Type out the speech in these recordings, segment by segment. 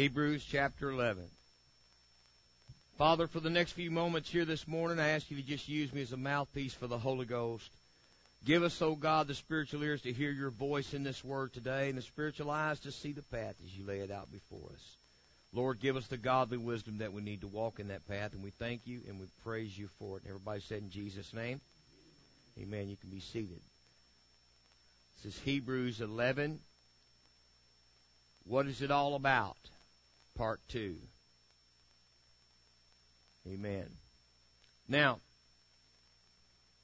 Hebrews chapter 11. Father, for the next few moments here this morning, I ask you to just use me as a mouthpiece for the Holy Ghost. Give us, O oh God, the spiritual ears to hear your voice in this word today and the spiritual eyes to see the path as you lay it out before us. Lord, give us the godly wisdom that we need to walk in that path, and we thank you and we praise you for it. And everybody said in Jesus' name, Amen. You can be seated. This is Hebrews 11. What is it all about? Part 2. Amen. Now,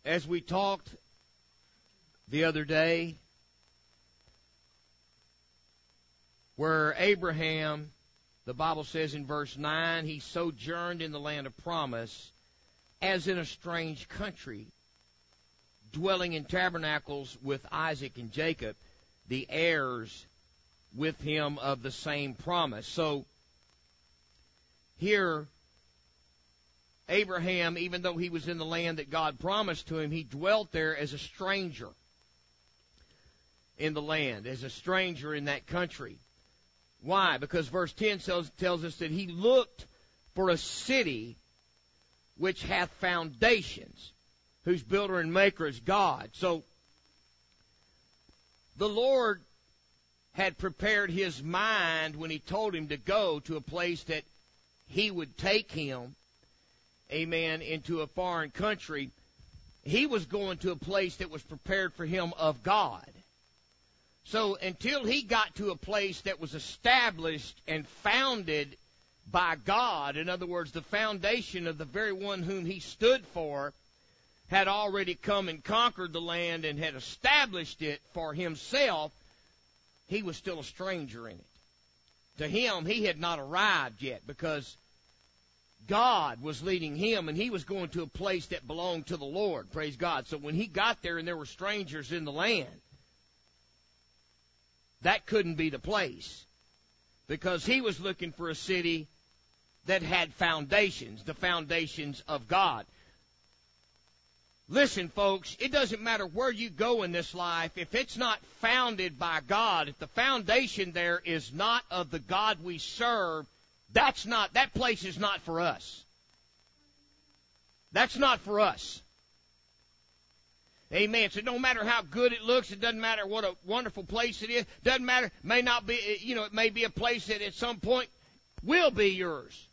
as we talked the other day, where Abraham, the Bible says in verse 9, he sojourned in the land of promise as in a strange country, dwelling in tabernacles with Isaac and Jacob, the heirs with him of the same promise. So, here, Abraham, even though he was in the land that God promised to him, he dwelt there as a stranger in the land, as a stranger in that country. Why? Because verse 10 tells, tells us that he looked for a city which hath foundations, whose builder and maker is God. So, the Lord had prepared his mind when he told him to go to a place that he would take him, amen, into a foreign country. He was going to a place that was prepared for him of God. So until he got to a place that was established and founded by God, in other words, the foundation of the very one whom he stood for, had already come and conquered the land and had established it for himself, he was still a stranger in it. To him, he had not arrived yet because God was leading him and he was going to a place that belonged to the Lord. Praise God. So when he got there and there were strangers in the land, that couldn't be the place because he was looking for a city that had foundations, the foundations of God. Listen, folks, it doesn't matter where you go in this life, if it's not founded by God, if the foundation there is not of the God we serve, that's not, that place is not for us. That's not for us. Amen. So no matter how good it looks, it doesn't matter what a wonderful place it is. Doesn't matter. May not be. You know, it may be a place that at some point will be yours.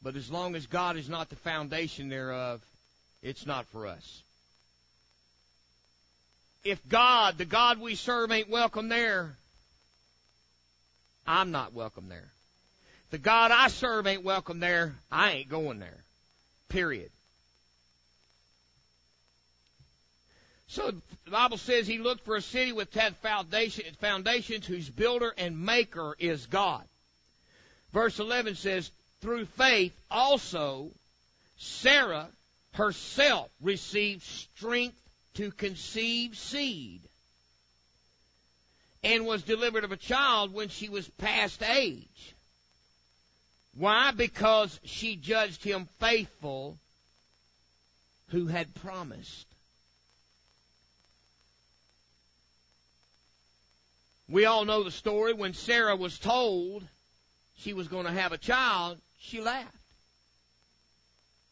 But as long as God is not the foundation thereof, it's not for us. If God, the God we serve, ain't welcome there, I'm not welcome there. The God I serve ain't welcome there, I ain't going there. Period. So the Bible says he looked for a city with ten foundation, foundations whose builder and maker is God. Verse 11 says, through faith also Sarah herself received strength to conceive seed and was delivered of a child when she was past age. Why? Because she judged him faithful who had promised. We all know the story. When Sarah was told she was going to have a child, she laughed.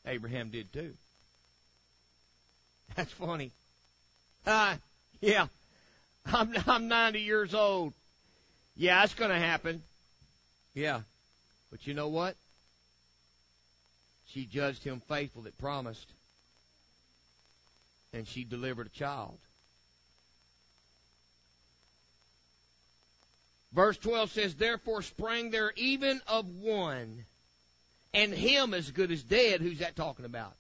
Abraham did too. That's funny. Uh, yeah. I'm, I'm 90 years old. Yeah, it's going to happen. Yeah. But you know what? She judged him faithful that promised. And she delivered a child. Verse 12 says, Therefore sprang there even of one, and him as good as dead. Who's that talking about?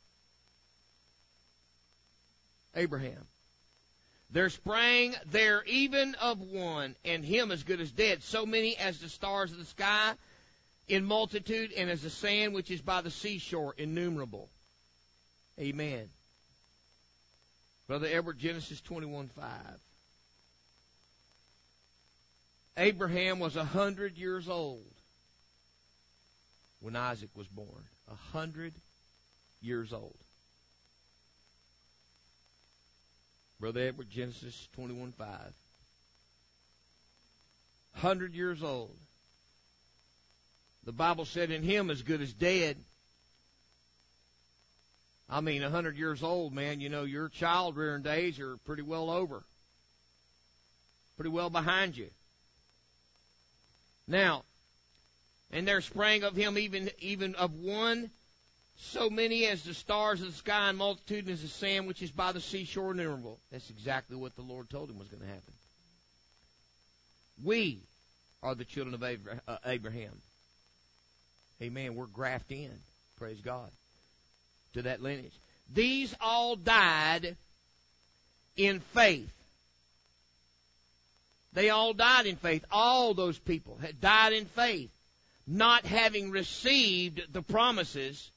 Abraham. There sprang there even of one, and him as good as dead, so many as the stars of the sky in multitude, and as the sand which is by the seashore, innumerable. Amen. Brother Edward, Genesis 21 5. Abraham was a hundred years old when Isaac was born. A hundred years old. Brother Edward, Genesis 21 5. Hundred years old The Bible said in him as good as dead. I mean, a hundred years old, man, you know, your child rearing days are pretty well over. Pretty well behind you. Now, and there sprang of him even even of one so many as the stars of the sky and multitude as the sand which is by the seashore innumerable. That's exactly what the Lord told him was going to happen. We are the children of uh, Abraham. Amen. We're grafted in. Praise God. To that lineage. These all died in faith. They all died in faith. All those people had died in faith, not having received the promises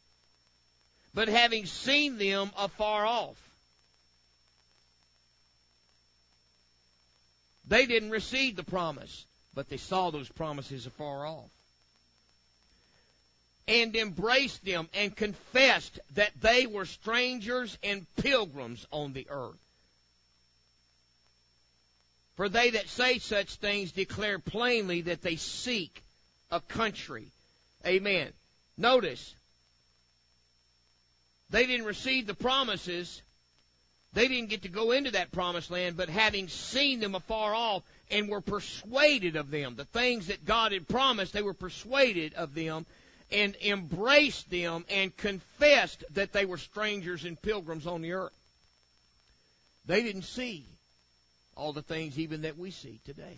but having seen them afar off. They didn't receive the promise, but they saw those promises afar off. And embraced them and confessed that they were strangers and pilgrims on the earth. For they that say such things declare plainly that they seek a country. Amen. Notice, they didn't receive the promises. They didn't get to go into that promised land, but having seen them afar off and were persuaded of them, the things that God had promised, they were persuaded of them and embraced them and confessed that they were strangers and pilgrims on the earth. They didn't see all the things even that we see today.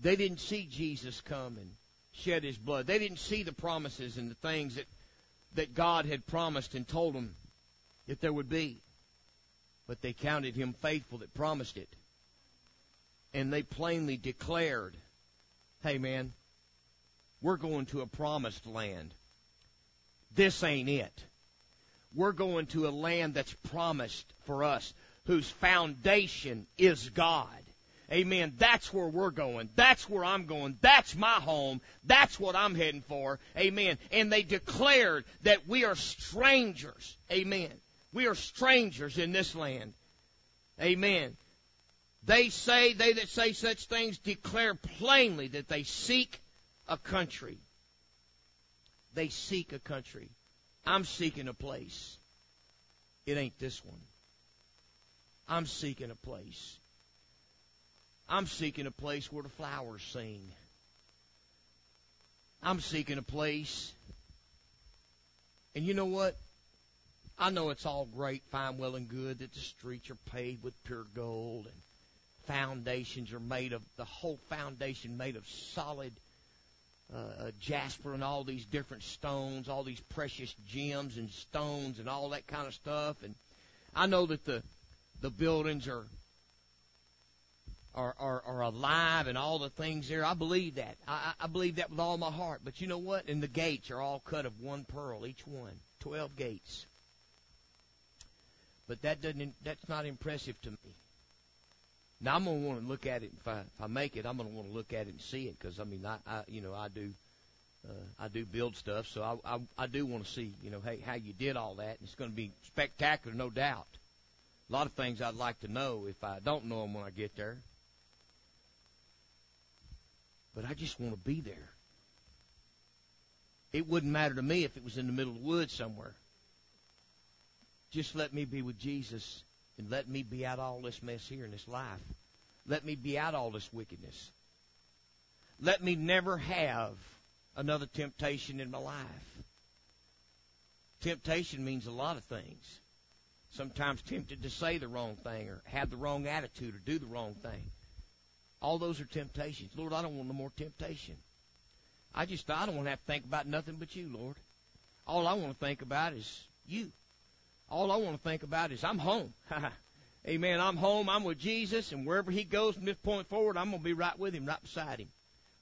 They didn't see Jesus come and shed his blood. They didn't see the promises and the things that that God had promised and told them that there would be. But they counted him faithful that promised it. And they plainly declared, hey man, we're going to a promised land. This ain't it. We're going to a land that's promised for us, whose foundation is God. Amen. That's where we're going. That's where I'm going. That's my home. That's what I'm heading for. Amen. And they declared that we are strangers. Amen. We are strangers in this land. Amen. They say, they that say such things declare plainly that they seek a country. They seek a country. I'm seeking a place. It ain't this one. I'm seeking a place. I'm seeking a place where the flowers sing. I'm seeking a place. And you know what? I know it's all great, fine, well, and good that the streets are paved with pure gold and foundations are made of the whole foundation made of solid uh, uh jasper and all these different stones, all these precious gems and stones and all that kind of stuff. And I know that the the buildings are are, are, are alive and all the things there. I believe that. I, I believe that with all my heart. But you know what? And the gates are all cut of one pearl, each one. Twelve gates. But that doesn't. That's not impressive to me. Now I'm gonna want to look at it if I if I make it. I'm gonna want to look at it and see it because I mean I, I you know I do uh, I do build stuff, so I I, I do want to see you know hey how you did all that. It's going to be spectacular, no doubt. A lot of things I'd like to know if I don't know them when I get there. But I just want to be there. It wouldn't matter to me if it was in the middle of the woods somewhere. Just let me be with Jesus and let me be out all this mess here in this life. Let me be out all this wickedness. Let me never have another temptation in my life. Temptation means a lot of things. Sometimes tempted to say the wrong thing or have the wrong attitude or do the wrong thing. All those are temptations. Lord, I don't want no more temptation. I just I don't want to have to think about nothing but you, Lord. All I want to think about is you. All I want to think about is I'm home. Amen. I'm home. I'm with Jesus, and wherever He goes from this point forward, I'm going to be right with Him, right beside Him.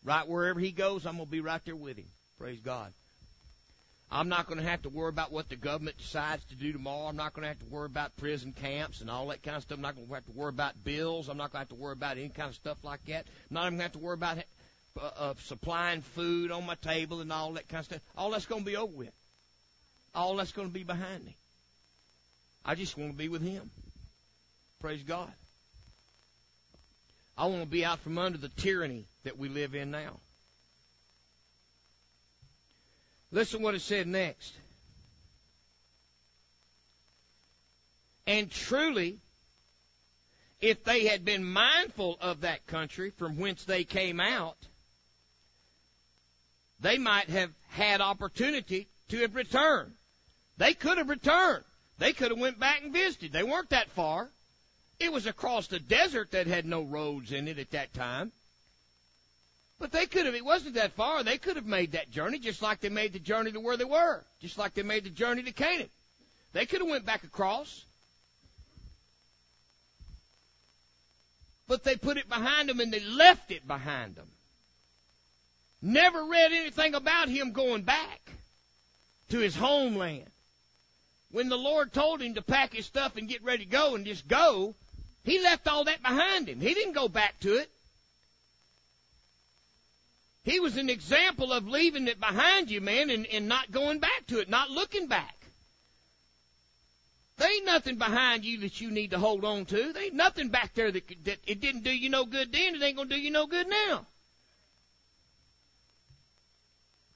Right wherever He goes, I'm going to be right there with Him. Praise God. I'm not going to have to worry about what the government decides to do tomorrow. I'm not going to have to worry about prison camps and all that kind of stuff. I'm not going to have to worry about bills. I'm not going to have to worry about any kind of stuff like that. I'm not even going to have to worry about uh, uh, supplying food on my table and all that kind of stuff. All that's going to be over with. All that's going to be behind me. I just want to be with Him. Praise God. I want to be out from under the tyranny that we live in now. Listen what it said next. And truly, if they had been mindful of that country from whence they came out, they might have had opportunity to have returned. They could have returned. They could have went back and visited. They weren't that far. It was across the desert that had no roads in it at that time. But they could have, it wasn't that far. They could have made that journey just like they made the journey to where they were, just like they made the journey to Canaan. They could have went back across. But they put it behind them and they left it behind them. Never read anything about him going back to his homeland. When the Lord told him to pack his stuff and get ready to go and just go, he left all that behind him. He didn't go back to it. He was an example of leaving it behind you, man, and, and not going back to it, not looking back. There ain't nothing behind you that you need to hold on to. There ain't nothing back there that, that it didn't do you no good then. It ain't going to do you no good now.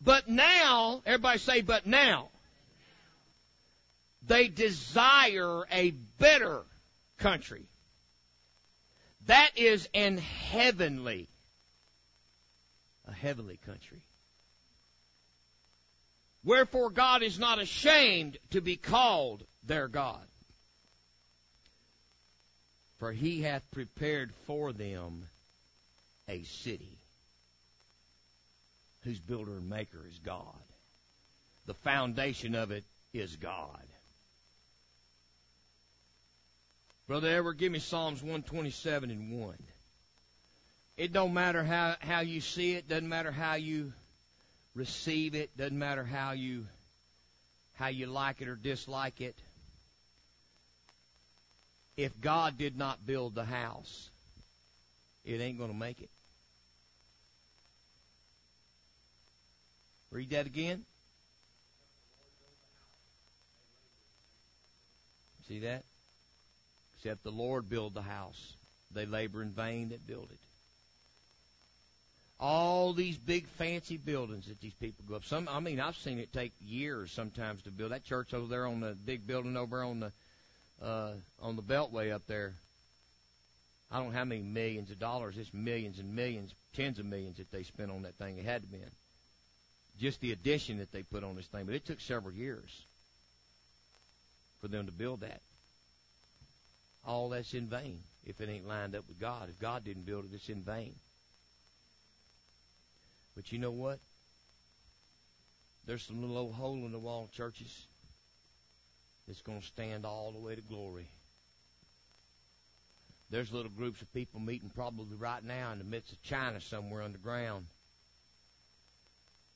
But now, everybody say, but now, they desire a better country. That is an heavenly, a heavenly country. Wherefore God is not ashamed to be called their God. For he hath prepared for them a city whose builder and maker is God. The foundation of it is God. Brother Edward, give me Psalms 127 and 1. It don't matter how, how you see it, doesn't matter how you receive it, doesn't matter how you how you like it or dislike it. If God did not build the house, it ain't going to make it. Read that again. See that? Except the Lord build the house. They labor in vain that build it. All these big fancy buildings that these people go up. Some, I mean, I've seen it take years sometimes to build that church over there on the big building over on the uh, on the Beltway up there. I don't know how many millions of dollars. It's millions and millions, tens of millions that they spent on that thing. It had to be. Just the addition that they put on this thing, but it took several years for them to build that. All that's in vain if it ain't lined up with God. If God didn't build it, it's in vain. But you know what? There's some little old hole in the wall churches that's going to stand all the way to glory. There's little groups of people meeting probably right now in the midst of China somewhere underground.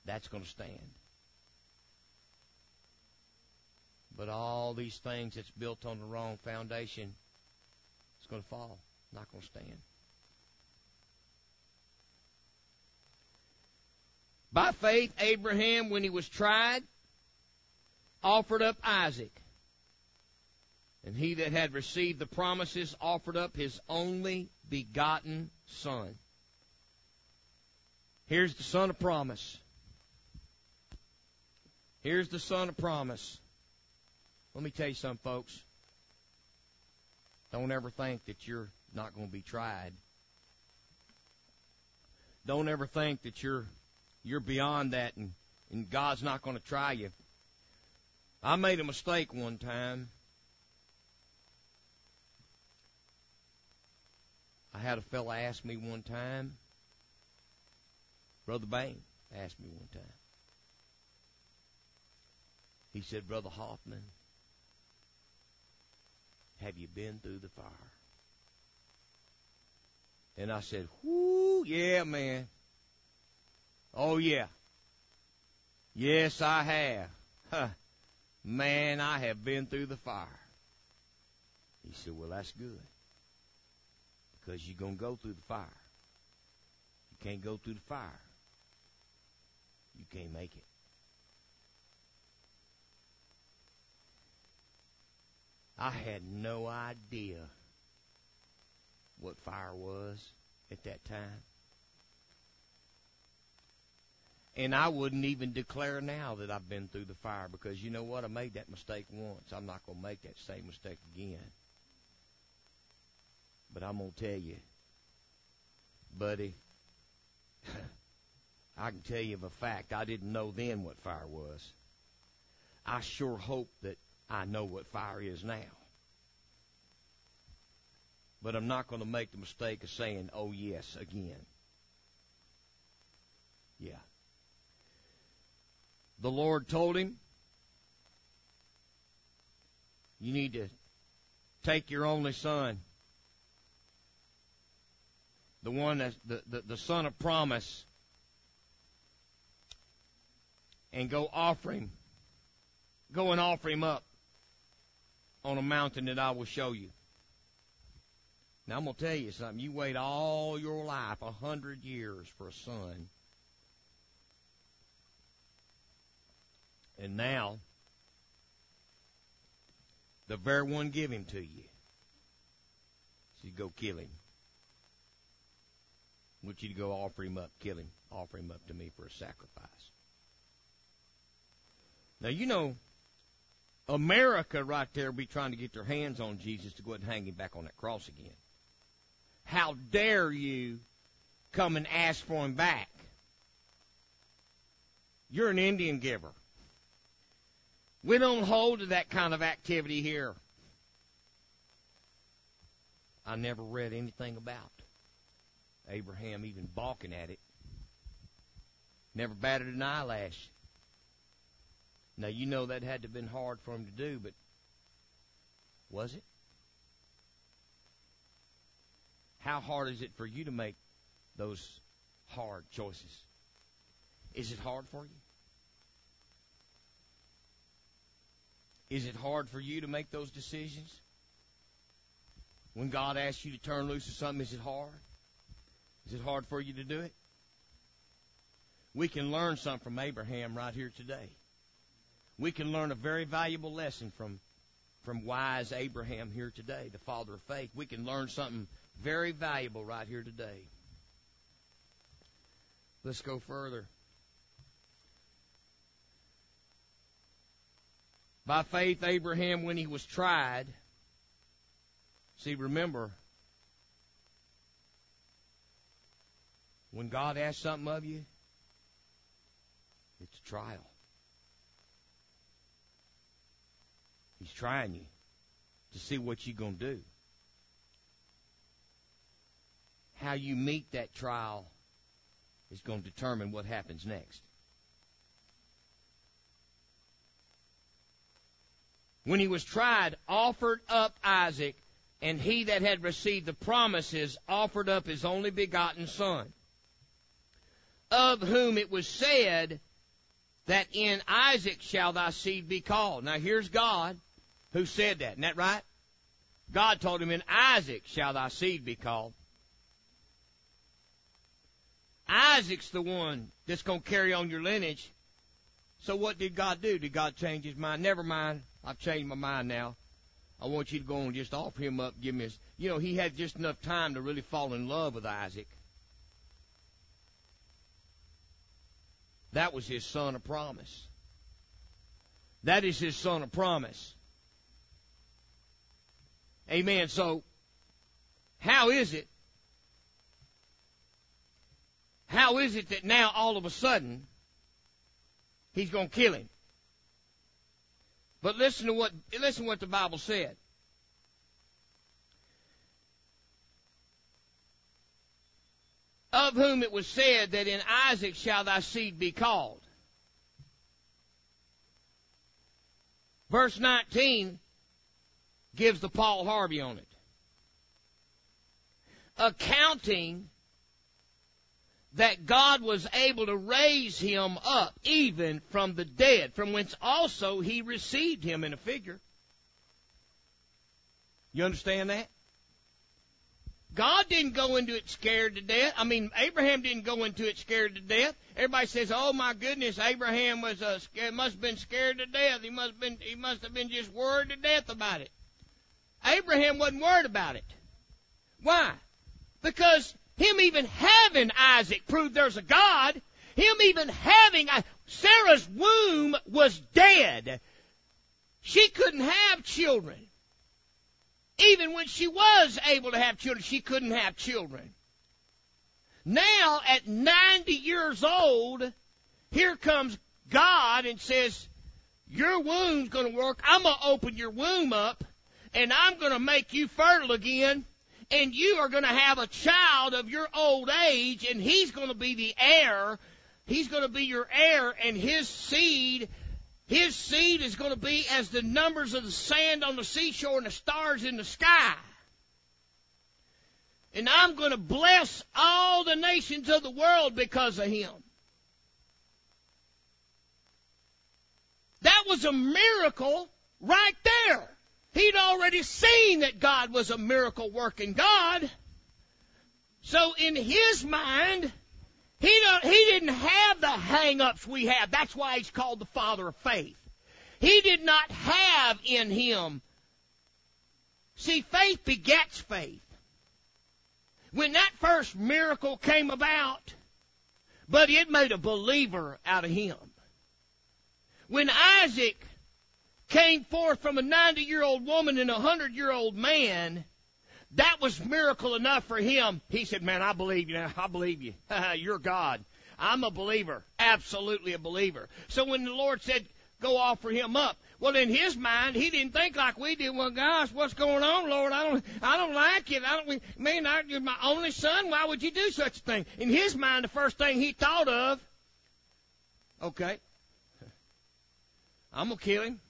That's going to stand. But all these things that's built on the wrong foundation, it's going to fall. Not going to stand. By faith, Abraham, when he was tried, offered up Isaac. And he that had received the promises offered up his only begotten son. Here's the son of promise. Here's the son of promise. Let me tell you something, folks. Don't ever think that you're not going to be tried. Don't ever think that you're you're beyond that and, and God's not going to try you. I made a mistake one time. I had a fella ask me one time. Brother Bain asked me one time. He said, Brother Hoffman, have you been through the fire? And I said, Whoo, yeah, man. Oh, yeah. Yes, I have. Man, I have been through the fire. He said, Well, that's good. Because you're going to go through the fire. You can't go through the fire. You can't make it. I had no idea what fire was at that time. And I wouldn't even declare now that I've been through the fire because you know what? I made that mistake once. I'm not going to make that same mistake again. But I'm going to tell you, buddy, I can tell you of a fact. I didn't know then what fire was. I sure hope that I know what fire is now. But I'm not going to make the mistake of saying, oh, yes, again. Yeah. The Lord told him, you need to take your only son, the one that's the, the, the son of promise, and go offer him. Go and offer him up on a mountain that I will show you. Now I'm gonna tell you something. You wait all your life, a hundred years for a son. And now the very one give him to you. You go kill him. I want you to go offer him up, kill him, offer him up to me for a sacrifice. Now you know America right there be trying to get their hands on Jesus to go ahead and hang him back on that cross again. How dare you come and ask for him back? You're an Indian giver. We don't hold to that kind of activity here. I never read anything about Abraham even balking at it. Never batted an eyelash. Now you know that had to have been hard for him to do, but was it? How hard is it for you to make those hard choices? Is it hard for you? Is it hard for you to make those decisions? When God asks you to turn loose of something, is it hard? Is it hard for you to do it? We can learn something from Abraham right here today we can learn a very valuable lesson from from wise Abraham here today, the father of faith. We can learn something very valuable right here today. Let's go further. By faith, Abraham, when he was tried, see, remember, when God asks something of you, it's a trial. He's trying you to see what you're going to do. How you meet that trial is going to determine what happens next. When he was tried, offered up Isaac, and he that had received the promises offered up his only begotten son, of whom it was said that in Isaac shall thy seed be called. Now here's God who said that. Isn't that right? God told him, In Isaac shall thy seed be called. Isaac's the one that's going to carry on your lineage. So what did God do? Did God change his mind? Never mind. I've changed my mind now. I want you to go and just offer him up, give him his. You know, he had just enough time to really fall in love with Isaac. That was his son of promise. That is his son of promise. Amen. So, how is it? How is it that now all of a sudden he's going to kill him? But listen to what listen what the Bible said. Of whom it was said that in Isaac shall thy seed be called. Verse 19 gives the Paul Harvey on it. Accounting that God was able to raise him up even from the dead, from whence also he received him in a figure. You understand that? God didn't go into it scared to death. I mean, Abraham didn't go into it scared to death. Everybody says, "Oh my goodness, Abraham was uh, must have been scared to death. He must have been he must have been just worried to death about it." Abraham wasn't worried about it. Why? Because him even having Isaac proved there's a God. him even having, uh, Sarah's womb was dead. She couldn't have children. Even when she was able to have children, she couldn't have children. Now, at 90 years old, here comes God and says, your womb's to work. I'm to open your womb up and I'm to make you fertile again and you are going to have a child of your old age and he's going to be the heir. He's going to be your heir and his seed his seed is going to be as the numbers of the sand on the seashore and the stars in the sky. And I'm going to bless all the nations of the world because of him. That was a miracle right there. He'd already seen that God was a miracle working God. So in his mind, he he didn't have the hang-ups we have. That's why he's called the father of faith. He did not have in him. See, faith begets faith. When that first miracle came about, but it made a believer out of him. When Isaac came forth from a 90 year old woman and a 100 year old man, that was miracle enough for him. He said, man, I believe you. I believe you. You're God. I'm a believer. Absolutely a believer. So when the Lord said, go offer him up. Well, in his mind, he didn't think like we did. Well, gosh, what's going on, Lord? I don't, I don't like it. I don't, man, I, you're my only son. Why would you do such a thing? In his mind, the first thing he thought of, okay, I'm gonna kill him.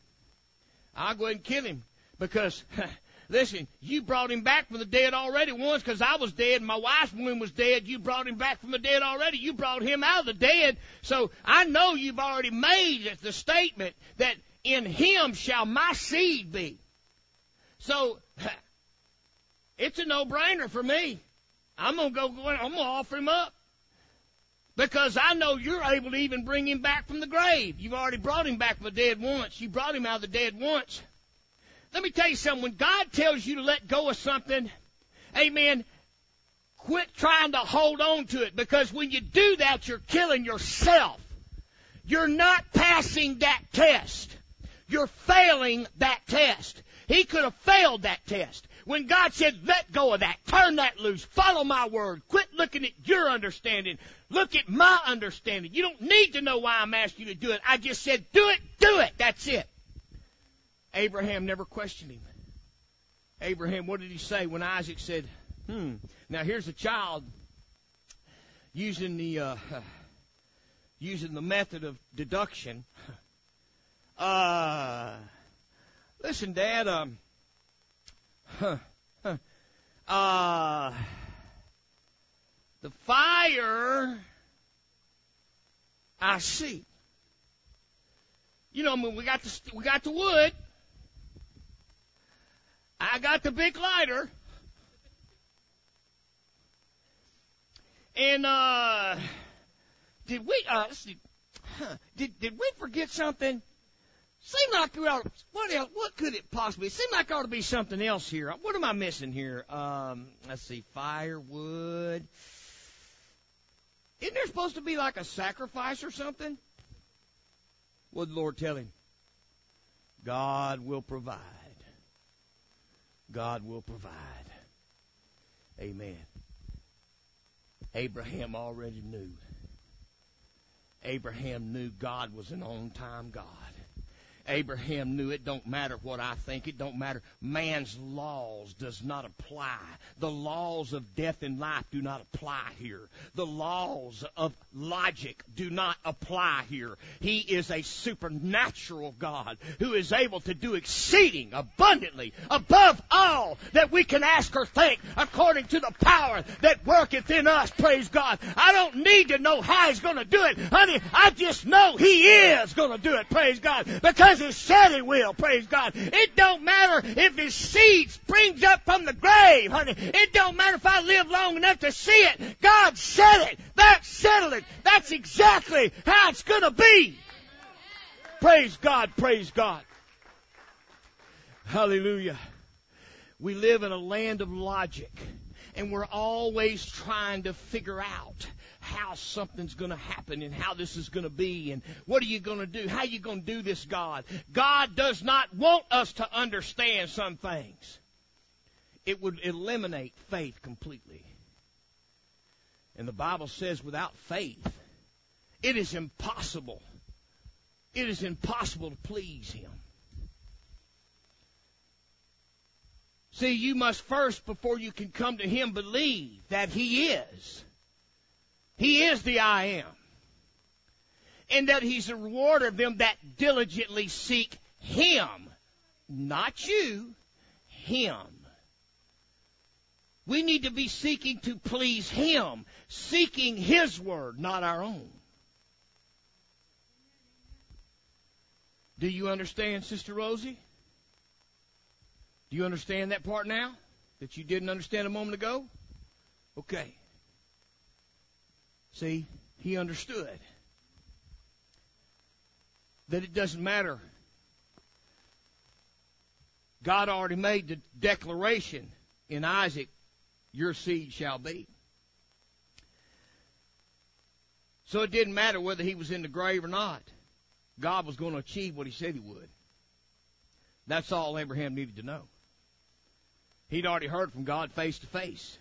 I'll go ahead and kill him because Listen, you brought him back from the dead already once because I was dead and my wife's womb was dead. You brought him back from the dead already. You brought him out of the dead. So I know you've already made the statement that in him shall my seed be. So it's a no-brainer for me. I'm gonna go. I'm gonna offer him up because I know you're able to even bring him back from the grave. You've already brought him back from the dead once. You brought him out of the dead once. Let me tell you something. When God tells you to let go of something, amen, quit trying to hold on to it because when you do that, you're killing yourself. You're not passing that test. You're failing that test. He could have failed that test. When God said, let go of that, turn that loose, follow my word, quit looking at your understanding, look at my understanding. You don't need to know why I'm asking you to do it. I just said, do it, do it. That's it. Abraham never questioned him. Abraham, what did he say when Isaac said, hmm, now here's a child using the, uh, using the method of deduction. Uh, listen, Dad, um, huh, huh, uh, the fire I see. You know, I mean, we got the we got the wood. I got the big lighter. And uh did we uh huh, did did we forget something? Seemed like we ought what else what could it possibly seem like ought to be something else here. What am I missing here? Um let's see, firewood. Isn't there supposed to be like a sacrifice or something? What did the Lord tell him? God will provide. God will provide. Amen. Abraham already knew. Abraham knew God was an on time God. Abraham knew it don't matter what I think, it don't matter. Man's laws does not apply. The laws of death and life do not apply here. The laws of logic do not apply here. He is a supernatural God who is able to do exceeding abundantly above all that we can ask or think according to the power that worketh in us. Praise God. I don't need to know how he's going to do it. Honey, I just know he is going to do it. Praise God. Because because He said He will. Praise God. It don't matter if His seed springs up from the grave, honey. It don't matter if I live long enough to see it. God said it. That settled it. That's exactly how it's to be. Praise God. Praise God. Hallelujah. We live in a land of logic and we're always trying to figure out how something's going to happen and how this is going to be and what are you going to do? How are you going to do this, God? God does not want us to understand some things. It would eliminate faith completely. And the Bible says without faith, it is impossible. It is impossible to please Him. See, you must first, before you can come to Him, believe that He is. He is the I am. And that He's a rewarder of them that diligently seek Him. Not you, Him. We need to be seeking to please Him, seeking His Word, not our own. Do you understand, Sister Rosie? Do you understand that part now that you didn't understand a moment ago? Okay. See, he understood that it doesn't matter. God already made the declaration in Isaac, your seed shall be. So it didn't matter whether he was in the grave or not. God was going to achieve what he said he would. That's all Abraham needed to know. He'd already heard from God face to face.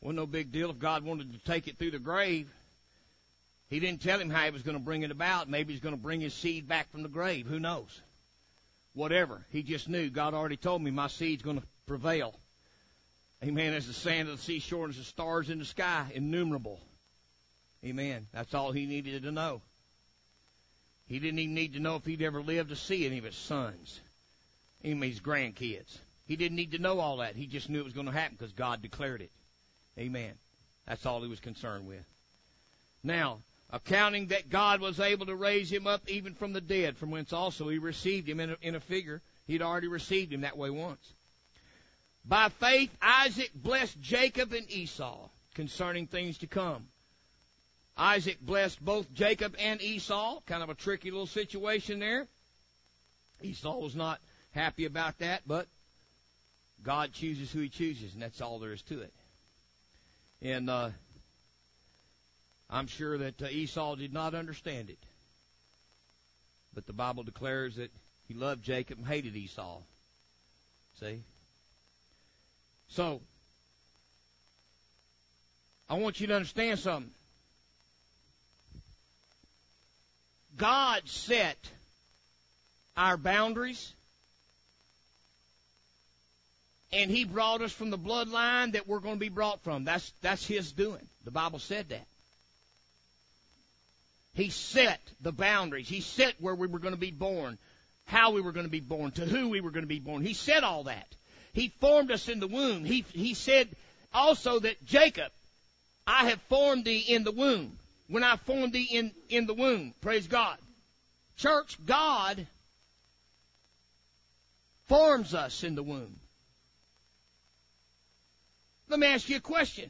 Wasn't no big deal if God wanted to take it through the grave. He didn't tell him how he was going to bring it about. Maybe he's going to bring his seed back from the grave. Who knows? Whatever. He just knew. God already told me my seed's going to prevail. Amen. As the sand of the seashore and as the stars in the sky, innumerable. Amen. That's all he needed to know. He didn't even need to know if he'd ever lived to see any of his sons any of his grandkids. He didn't need to know all that. He just knew it was going to happen because God declared it. Amen. That's all he was concerned with. Now, accounting that God was able to raise him up even from the dead, from whence also he received him in a, in a figure. He'd already received him that way once. By faith, Isaac blessed Jacob and Esau concerning things to come. Isaac blessed both Jacob and Esau. Kind of a tricky little situation there. Esau was not happy about that, but God chooses who He chooses, and that's all there is to it. And uh, I'm sure that uh, Esau did not understand it, but the Bible declares that he loved Jacob and hated Esau. See? So, I want you to understand something. God set our boundaries and he brought us from the bloodline that we're going to be brought from. That's, that's his doing. The Bible said that. He set the boundaries. He set where we were going to be born, how we were going to be born, to who we were going to be born. He said all that. He formed us in the womb. He, he said also that Jacob, I have formed thee in the womb. When I formed thee in, in the womb. Praise God. Church, God forms us in the womb. Let me ask you a question.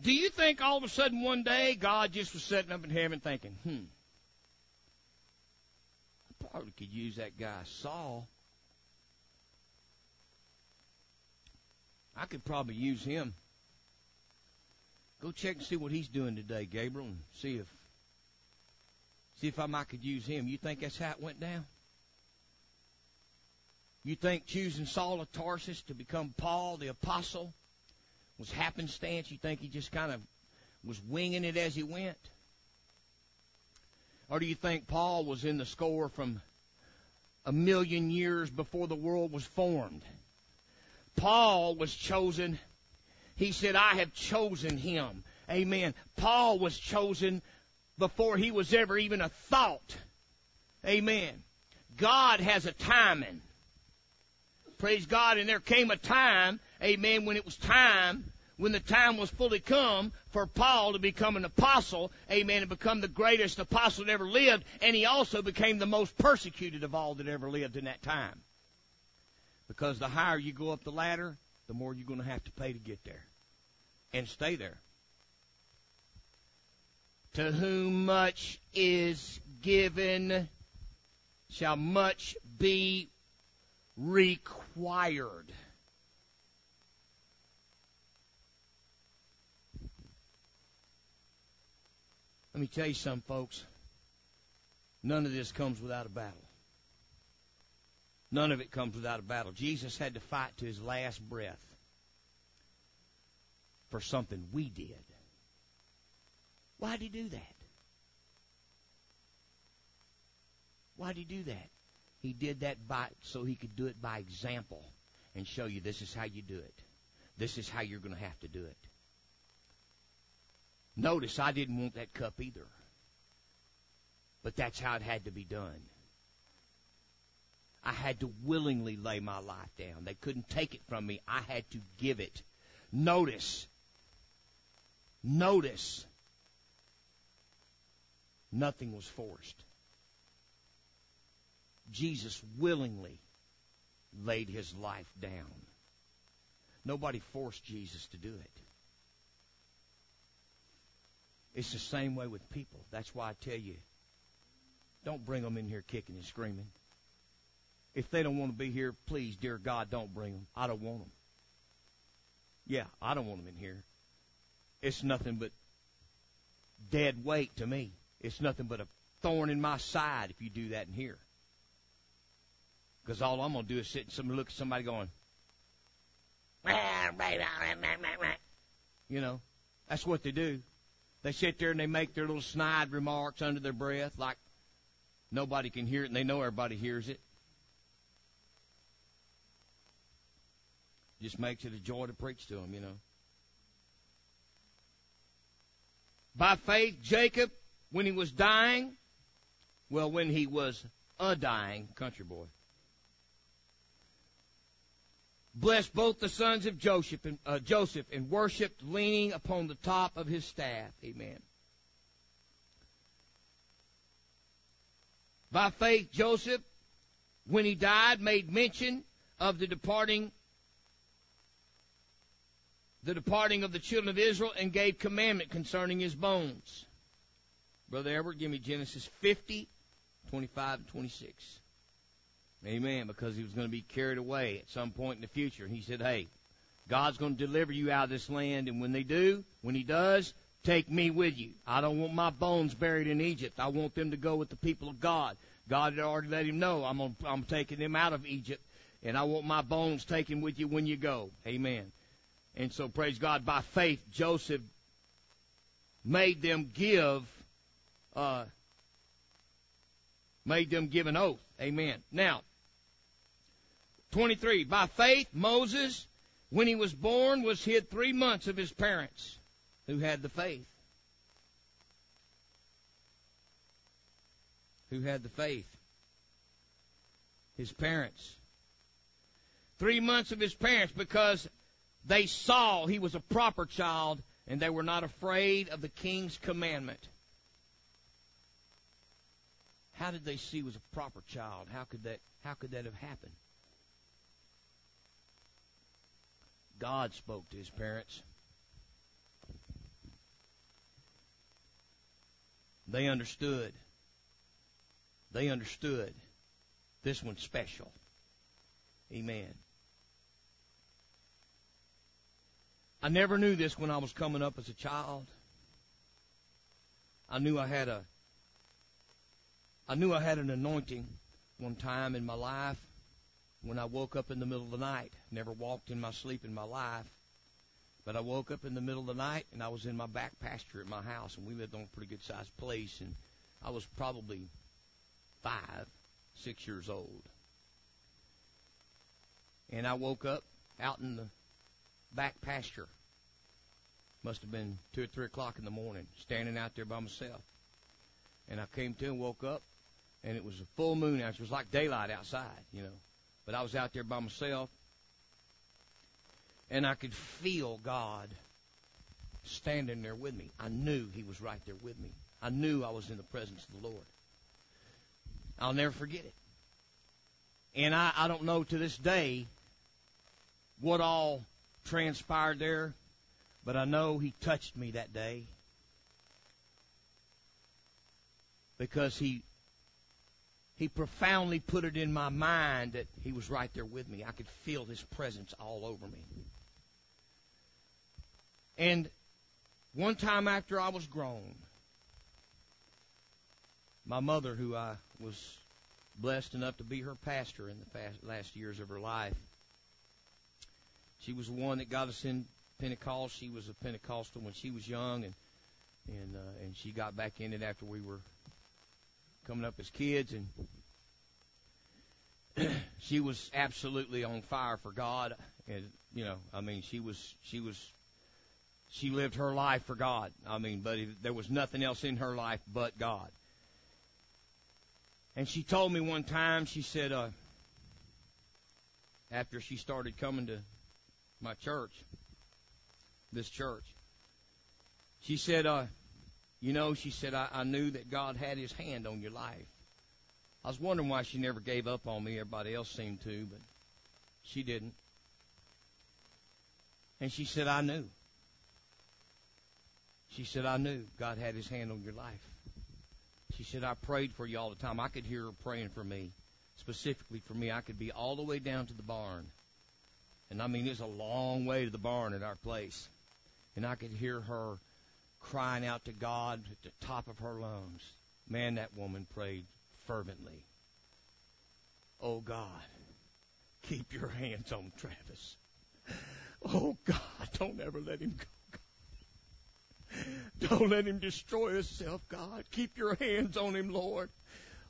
Do you think all of a sudden one day God just was sitting up in heaven thinking, hmm, I probably could use that guy Saul. I could probably use him. Go check and see what he's doing today, Gabriel, and see if see if I might could use him. You think that's how it went down? You think choosing Saul of Tarsus to become Paul the apostle was happenstance? You think he just kind of was winging it as he went? Or do you think Paul was in the score from a million years before the world was formed? Paul was chosen. He said, I have chosen him. Amen. Paul was chosen before he was ever even a thought. Amen. God has a timing. Praise God. And there came a time, amen, when it was time, when the time was fully come for Paul to become an apostle, amen, and become the greatest apostle that ever lived. And he also became the most persecuted of all that ever lived in that time. Because the higher you go up the ladder, the more you're going to have to pay to get there and stay there. To whom much is given shall much be required required. Let me tell you something, folks. None of this comes without a battle. None of it comes without a battle. Jesus had to fight to his last breath for something we did. Why'd he do that? Why'd he do that? He did that by so he could do it by example and show you this is how you do it. This is how you're going to have to do it. Notice I didn't want that cup either. But that's how it had to be done. I had to willingly lay my life down. They couldn't take it from me. I had to give it. Notice. Notice. Nothing was forced. Jesus willingly laid his life down. Nobody forced Jesus to do it. It's the same way with people. That's why I tell you, don't bring them in here kicking and screaming. If they don't want to be here, please, dear God, don't bring them. I don't want them. Yeah, I don't want them in here. It's nothing but dead weight to me. It's nothing but a thorn in my side if you do that in here. Because all I'm going to do is sit and look at somebody going, you know, that's what they do. They sit there and they make their little snide remarks under their breath like nobody can hear it and they know everybody hears it. Just makes it a joy to preach to them, you know. By faith, Jacob, when he was dying, well, when he was a dying country boy, blessed both the sons of Joseph and, uh, Joseph and worshipped leaning upon the top of his staff. Amen. By faith, Joseph, when he died, made mention of the departing the departing of the children of Israel and gave commandment concerning his bones. Brother Edward, give me Genesis 50, 25 and 26. Amen. Because he was going to be carried away at some point in the future. And he said, Hey, God's going to deliver you out of this land. And when they do, when he does, take me with you. I don't want my bones buried in Egypt. I want them to go with the people of God. God had already let him know I'm, I'm taking them out of Egypt. And I want my bones taken with you when you go. Amen. And so, praise God, by faith, Joseph made them give, uh, made them give an oath. Amen. Now, 23. By faith, Moses, when he was born, was hid three months of his parents who had the faith. Who had the faith? His parents. Three months of his parents because they saw he was a proper child and they were not afraid of the king's commandment. How did they see he was a proper child? How could that how could that have happened? God spoke to his parents. They understood. They understood. This one's special. Amen. I never knew this when I was coming up as a child. I knew I had a I knew I had an anointing one time in my life when I woke up in the middle of the night. Never walked in my sleep in my life. But I woke up in the middle of the night and I was in my back pasture at my house and we lived on a pretty good sized place and I was probably five, six years old. And I woke up out in the back pasture. Must have been two or three o'clock in the morning, standing out there by myself. And I came to and woke up and it was a full moon out. It was like daylight outside, you know. But I was out there by myself, and I could feel God standing there with me. I knew He was right there with me. I knew I was in the presence of the Lord. I'll never forget it. And I, I don't know to this day what all transpired there, but I know He touched me that day because He he profoundly put it in my mind that he was right there with me. I could feel his presence all over me. And one time after I was grown, my mother, who I was blessed enough to be her pastor in the last years of her life, she was the one that got us in Pentecost. She was a Pentecostal when she was young, and and uh, and she got back in it after we were coming up as kids, and she was absolutely on fire for God. And you know, I mean, she was she was she lived her life for God. I mean, but it, there was nothing else in her life but God. And she told me one time, she said, uh, after she started coming to my church, this church, she said, uh, you know, she said, I, I knew that God had his hand on your life. I was wondering why she never gave up on me. Everybody else seemed to, but she didn't. And she said, I knew. She said, I knew God had his hand on your life. She said, I prayed for you all the time. I could hear her praying for me. Specifically for me, I could be all the way down to the barn. And I mean, it's a long way to the barn at our place. And I could hear her crying out to God at the top of her lungs. Man, that woman prayed fervently. Oh God, keep your hands on Travis. Oh God, don't ever let him go. Don't let him destroy himself, God. Keep your hands on him, Lord.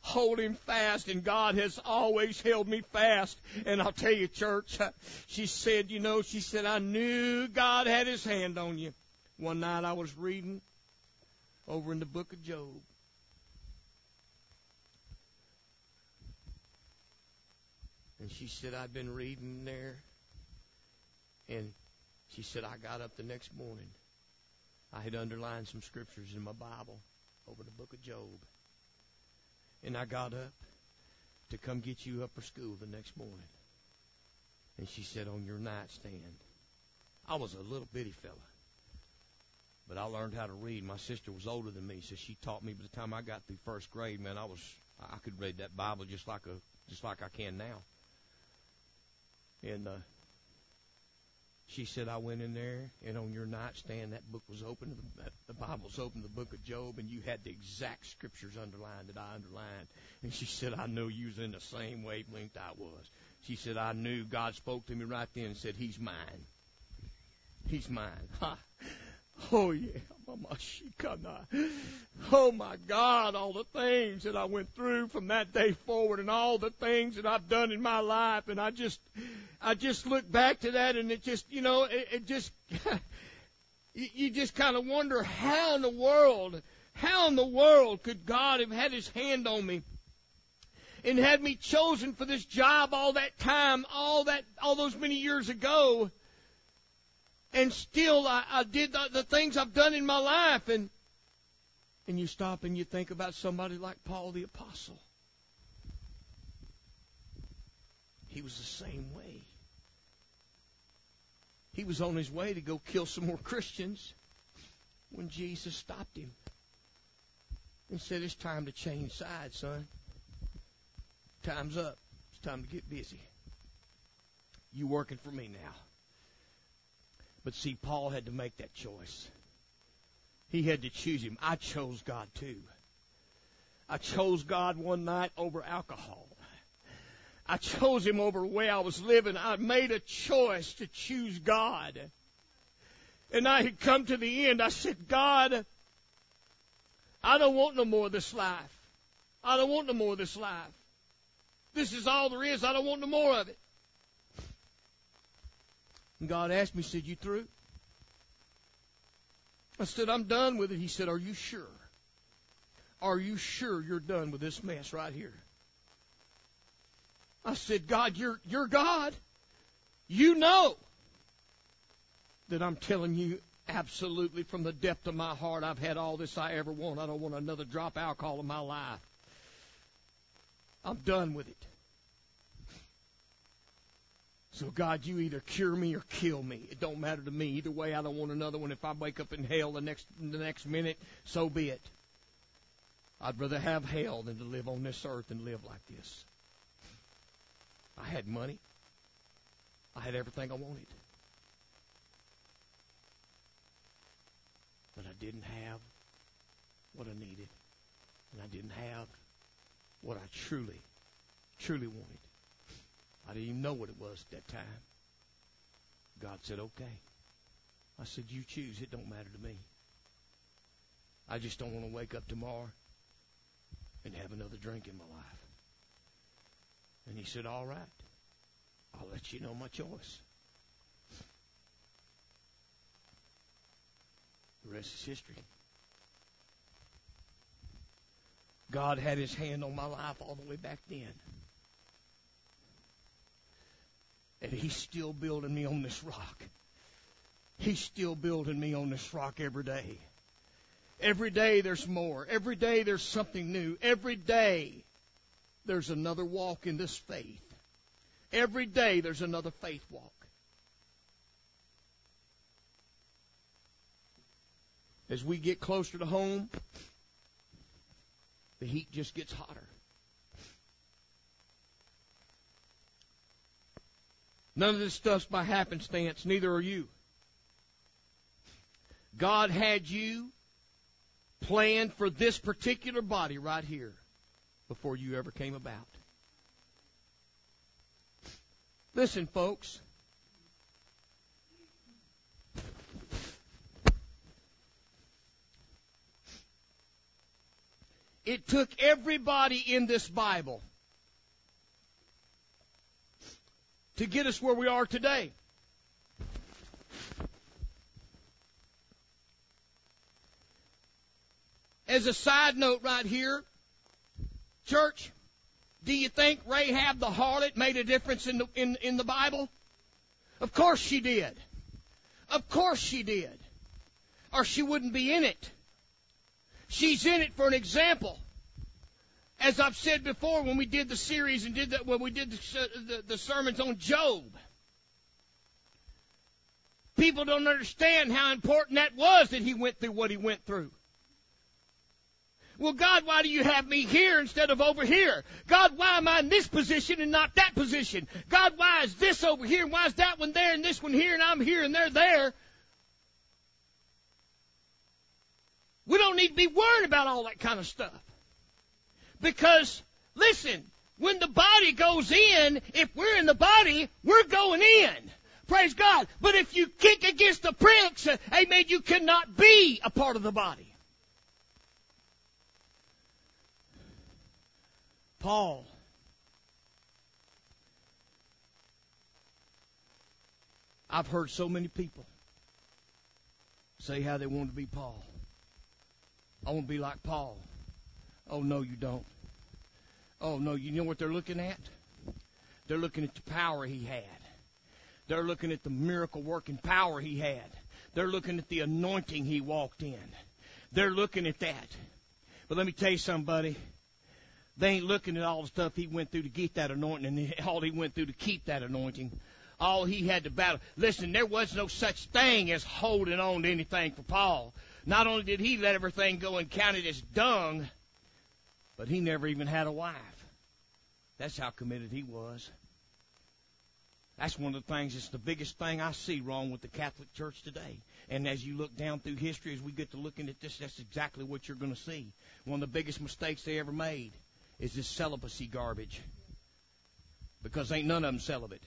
Hold him fast, and God has always held me fast. And I'll tell you, church, she said, you know, she said, I knew God had his hand on you. One night I was reading over in the book of Job. And she said, I'd been reading there. And she said, I got up the next morning. I had underlined some scriptures in my Bible over the book of Job. And I got up to come get you up for school the next morning. And she said, on your nightstand. I was a little bitty fella. But I learned how to read. My sister was older than me, so she taught me. By the time I got through first grade, man, I was I could read that Bible just like a just like I can now. And uh, she said, I went in there, and on your nightstand, that book was open. The Bible's open, the book of Job, and you had the exact scriptures underlined that I underlined. And she said, I know you was in the same wavelength I was. She said, I knew God spoke to me right then and said, He's mine. He's mine. Ha. Oh yeah, Mama. Oh my God, all the things that I went through from that day forward and all the things that I've done in my life and I just I just look back to that and it just, you know, it, it just you just kind of wonder how in the world, how in the world could God have had his hand on me? And had me chosen for this job all that time, all that, all those many years ago, and still I, I did the, the things I've done in my life and and you stop and you think about somebody like Paul the apostle. He was the same way. He was on his way to go kill some more Christians when Jesus stopped him and said, It's time to change sides, son. Time's up. It's time to get busy. You working for me now. But see, Paul had to make that choice. He had to choose him. I chose God too. I chose God one night over alcohol. I chose him over the way I was living. I made a choice to choose God. And I had come to the end. I said, God, I don't want no more of this life. I don't want no more of this life. This is all there is. I don't want no more of it. And God asked me, said, You through? I said, I'm done with it. He said, Are you sure? Are you sure you're done with this mess right here? I said, God, you're, you're God. You know that I'm telling you absolutely from the depth of my heart, I've had all this I ever want. I don't want another drop alcohol in my life. I'm done with it. So God, you either cure me or kill me. It don't matter to me. Either way, I don't want another one. If I wake up in hell the next the next minute, so be it. I'd rather have hell than to live on this earth and live like this. I had money. I had everything I wanted. But I didn't have what I needed. And I didn't have what I truly, truly wanted. I didn't even know what it was at that time. God said, okay. I said, you choose. It don't matter to me. I just don't want to wake up tomorrow and have another drink in my life. And he said, all right. I'll let you know my choice. The rest is history. God had his hand on my life all the way back then. And he's still building me on this rock. He's still building me on this rock every day. Every day there's more. Every day there's something new. Every day there's another walk in this faith. Every day there's another faith walk. As we get closer to home, the heat just gets hotter. None of this stuff's by happenstance, neither are you. God had you planned for this particular body right here before you ever came about. Listen, folks. It took everybody in this Bible to get us where we are today. As a side note right here, church, do you think Rahab the harlot made a difference in the, in, in the Bible? Of course she did. Of course she did. Or she wouldn't be in it. She's in it for an example. As I've said before, when we did the series and did that, when we did the, the, the sermons on Job, people don't understand how important that was that he went through what he went through. Well, God, why do you have me here instead of over here? God, why am I in this position and not that position? God, why is this over here and why is that one there and this one here and I'm here and they're there? We don't need to be worried about all that kind of stuff. Because, listen, when the body goes in, if we're in the body, we're going in. Praise God. But if you kick against the pricks, amen, you cannot be a part of the body. Paul. I've heard so many people say how they want to be Paul. I want to be like Paul. Oh, no, you don't. Oh, no, you know what they're looking at? They're looking at the power he had. They're looking at the miracle working power he had. They're looking at the anointing he walked in. They're looking at that. But let me tell you somebody, they ain't looking at all the stuff he went through to get that anointing and all he went through to keep that anointing. All he had to battle. Listen, there was no such thing as holding on to anything for Paul. Not only did he let everything go and count it as dung, but he never even had a wife. That's how committed he was. That's one of the things that's the biggest thing I see wrong with the Catholic Church today. And as you look down through history, as we get to looking at this, that's exactly what you're going to see. One of the biggest mistakes they ever made is this celibacy garbage. Because ain't none of them celibate.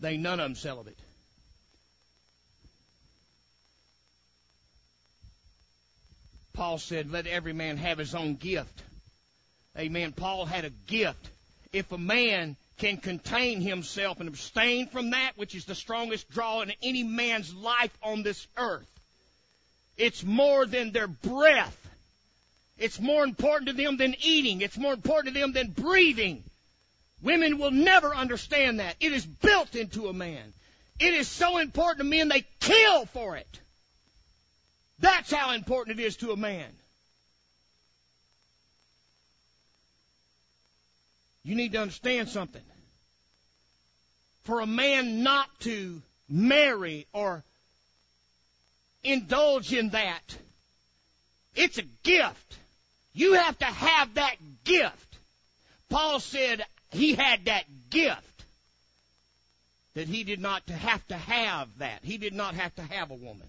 They ain't none of them celibate. Paul said, let every man have his own gift. Amen. Paul had a gift. If a man can contain himself and abstain from that which is the strongest draw in any man's life on this earth, it's more than their breath it's more important to them than eating. It's more important to them than breathing. Women will never understand that. It is built into a man. It is so important to men they kill for it. That's how important it is to a man. You need to understand something. For a man not to marry or indulge in that, it's a gift. You have to have that gift. Paul said he had that gift. That he did not have to have that. He did not have to have a woman.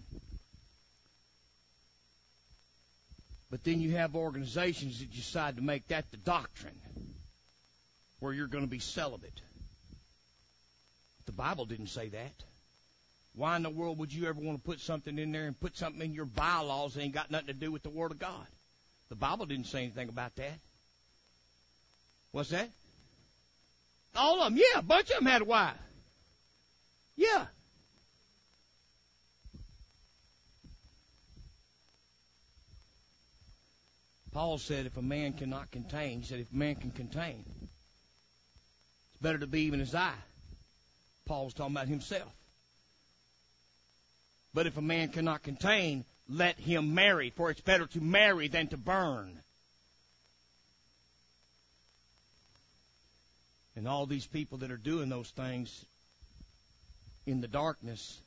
But then you have organizations that decide to make that the doctrine where you're going to be celibate. The Bible didn't say that. Why in the world would you ever want to put something in there and put something in your bylaws that ain't got nothing to do with the Word of God? The Bible didn't say anything about that. What's that? All of them, yeah, a bunch of them had a wife. Yeah. Paul said, if a man cannot contain, he said, if man can contain, better to be even as I. Paul was talking about himself. But if a man cannot contain, let him marry, for it's better to marry than to burn. And all these people that are doing those things in the darkness,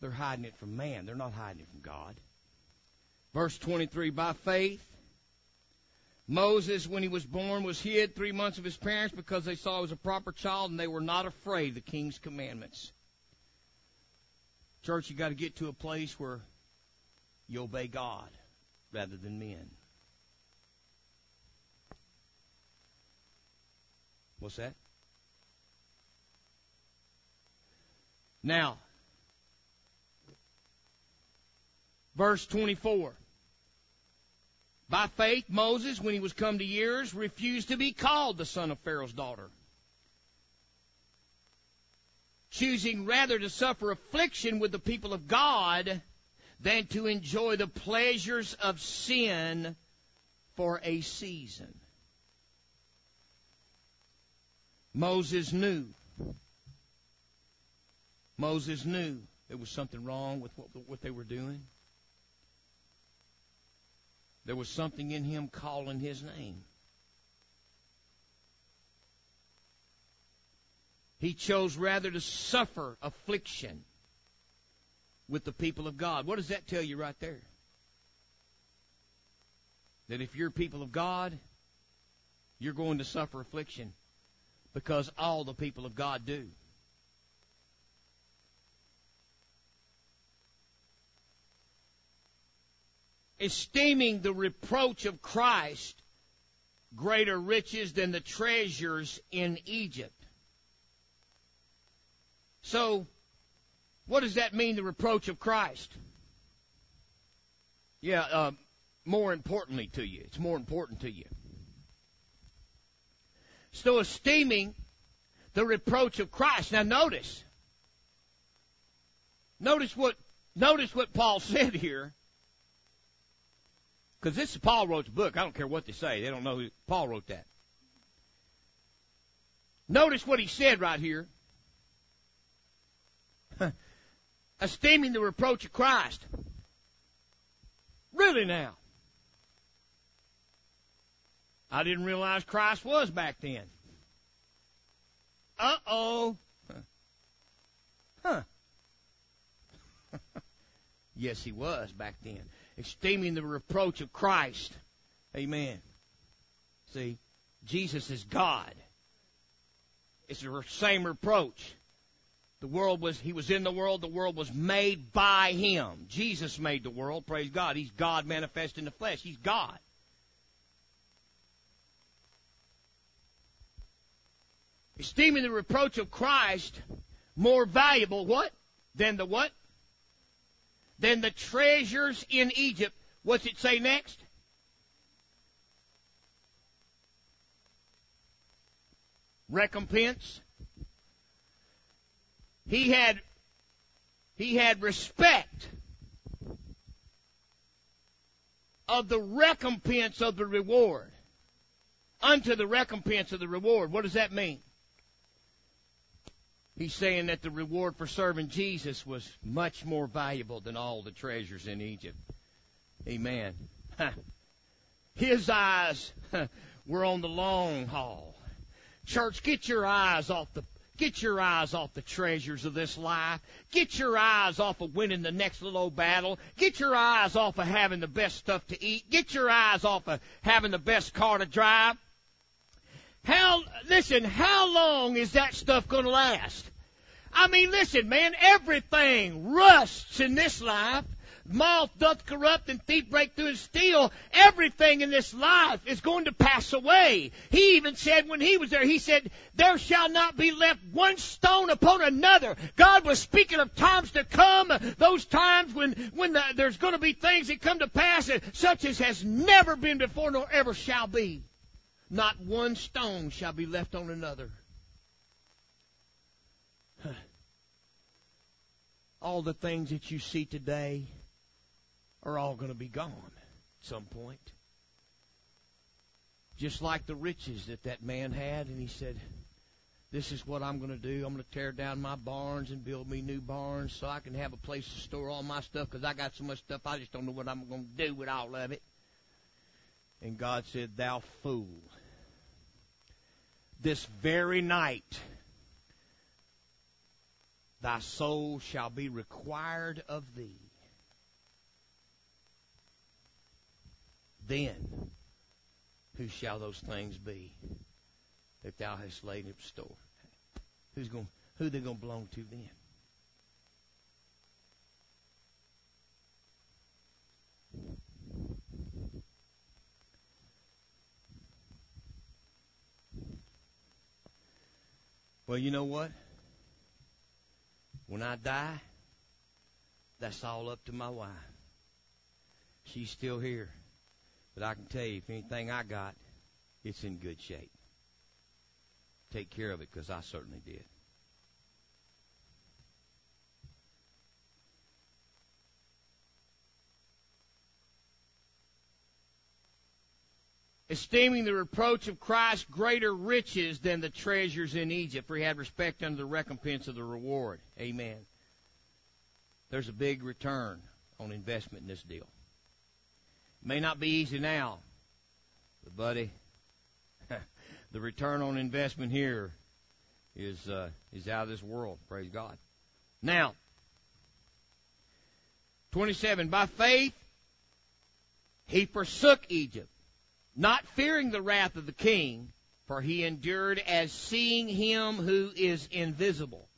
they're hiding it from man. They're not hiding it from God. Verse 23 By faith, Moses, when he was born, was hid three months of his parents because they saw he was a proper child and they were not afraid of the king's commandments. Church, you got to get to a place where you obey God rather than men. What's that? Now, verse 24. By faith, Moses, when he was come to years, refused to be called the son of Pharaoh's daughter, choosing rather to suffer affliction with the people of God than to enjoy the pleasures of sin for a season. Moses knew. Moses knew there was something wrong with what, what they were doing. There was something in him calling his name. He chose rather to suffer affliction with the people of God. What does that tell you right there? That if you're people of God, you're going to suffer affliction because all the people of God do. Esteeming the reproach of Christ greater riches than the treasures in Egypt. So, what does that mean, the reproach of Christ? Yeah, uh, more importantly to you. It's more important to you. So, esteeming the reproach of Christ. Now, notice. Notice what, notice what Paul said here. Because this is Paul wrote the book. I don't care what they say. They don't know who Paul wrote that. Notice what he said right here. Esteeming the reproach of Christ. Really now. I didn't realize Christ was back then. Uh oh. Huh. yes, he was back then esteeming the reproach of Christ. Amen. See, Jesus is God. It's the same reproach. The world was, he was in the world, the world was made by him. Jesus made the world, praise God. He's God manifest in the flesh. He's God. Esteeming the reproach of Christ more valuable, what? Than the what? Than the treasures in Egypt. What's it say next? Recompense. He had he had respect of the recompense of the reward. Unto the recompense of the reward. What does that mean? He's saying that the reward for serving Jesus was much more valuable than all the treasures in Egypt. Amen. His eyes were on the long haul. Church, get your eyes off the Get your eyes off the treasures of this life. Get your eyes off of winning the next little battle. Get your eyes off of having the best stuff to eat. Get your eyes off of having the best car to drive. How, listen, how long is that stuff to last? I mean, listen, man, everything rusts in this life. moth doth corrupt and thief break through and steal, everything in this life is going to pass away. He even said when he was there, he said, there shall not be left one stone upon another. God was speaking of times to come, those times when, when the, there's going to be things that come to pass such as has never been before nor ever shall be. Not one stone shall be left on another. All the things that you see today are all going to be gone at some point. Just like the riches that that man had, and he said, This is what I'm going to do. I'm going to tear down my barns and build me new barns so I can have a place to store all my stuff because I got so much stuff I just don't know what I'm going to do with all of it. And God said, Thou fool this very night thy soul shall be required of thee. Then who shall those things be that thou hast laid up store? Who's going who they gonna belong to then? Well, you know what? When I die, that's all up to my wife. She's still here. But I can tell you, if anything I got, it's in good shape. Take care of it because I certainly did. Esteeming the reproach of Christ greater riches than the treasures in Egypt, for he had respect unto the recompense of the reward. Amen. There's a big return on investment in this deal. It may not be easy now, but buddy, the return on investment here is uh, is out of this world. Praise God. Now, 27. By faith, he forsook Egypt not fearing the wrath of the king, for he endured as seeing him who is invisible.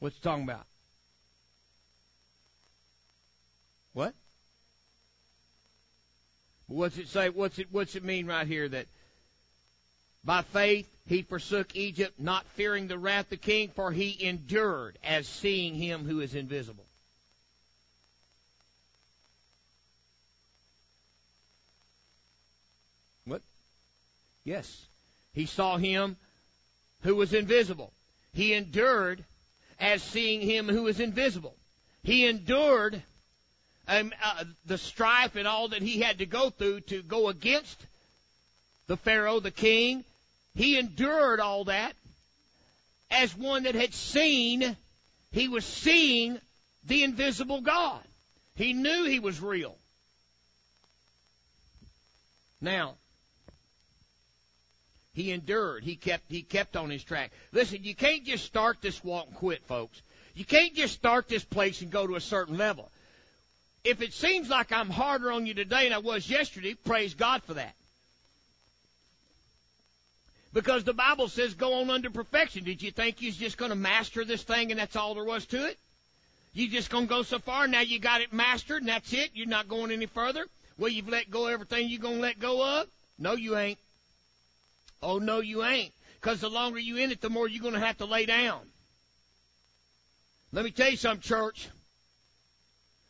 What's talking about? What? What's it say? What's it what's it mean right here that by faith he forsook Egypt, not fearing the wrath of the king, for he endured as seeing him who is invisible. Yes. He saw him who was invisible. He endured as seeing him who is invisible. He endured um, uh, the strife and all that he had to go through to go against the Pharaoh, the king. He endured all that as one that had seen, he was seeing the invisible God. He knew he was real. Now, he endured. He kept, he kept on his track. Listen, you can't just start this walk and quit, folks. You can't just start this place and go to a certain level. If it seems like I'm harder on you today than I was yesterday, praise God for that. Because the Bible says go on under perfection. Did you think you was just going to master this thing and that's all there was to it? You just going to go so far, now you got it mastered and that's it? You're not going any further? Well, you've let go of everything you're going to let go of? No, you ain't. Oh, no, you ain't. Because the longer you in it, the more you're going to have to lay down. Let me tell you something, church.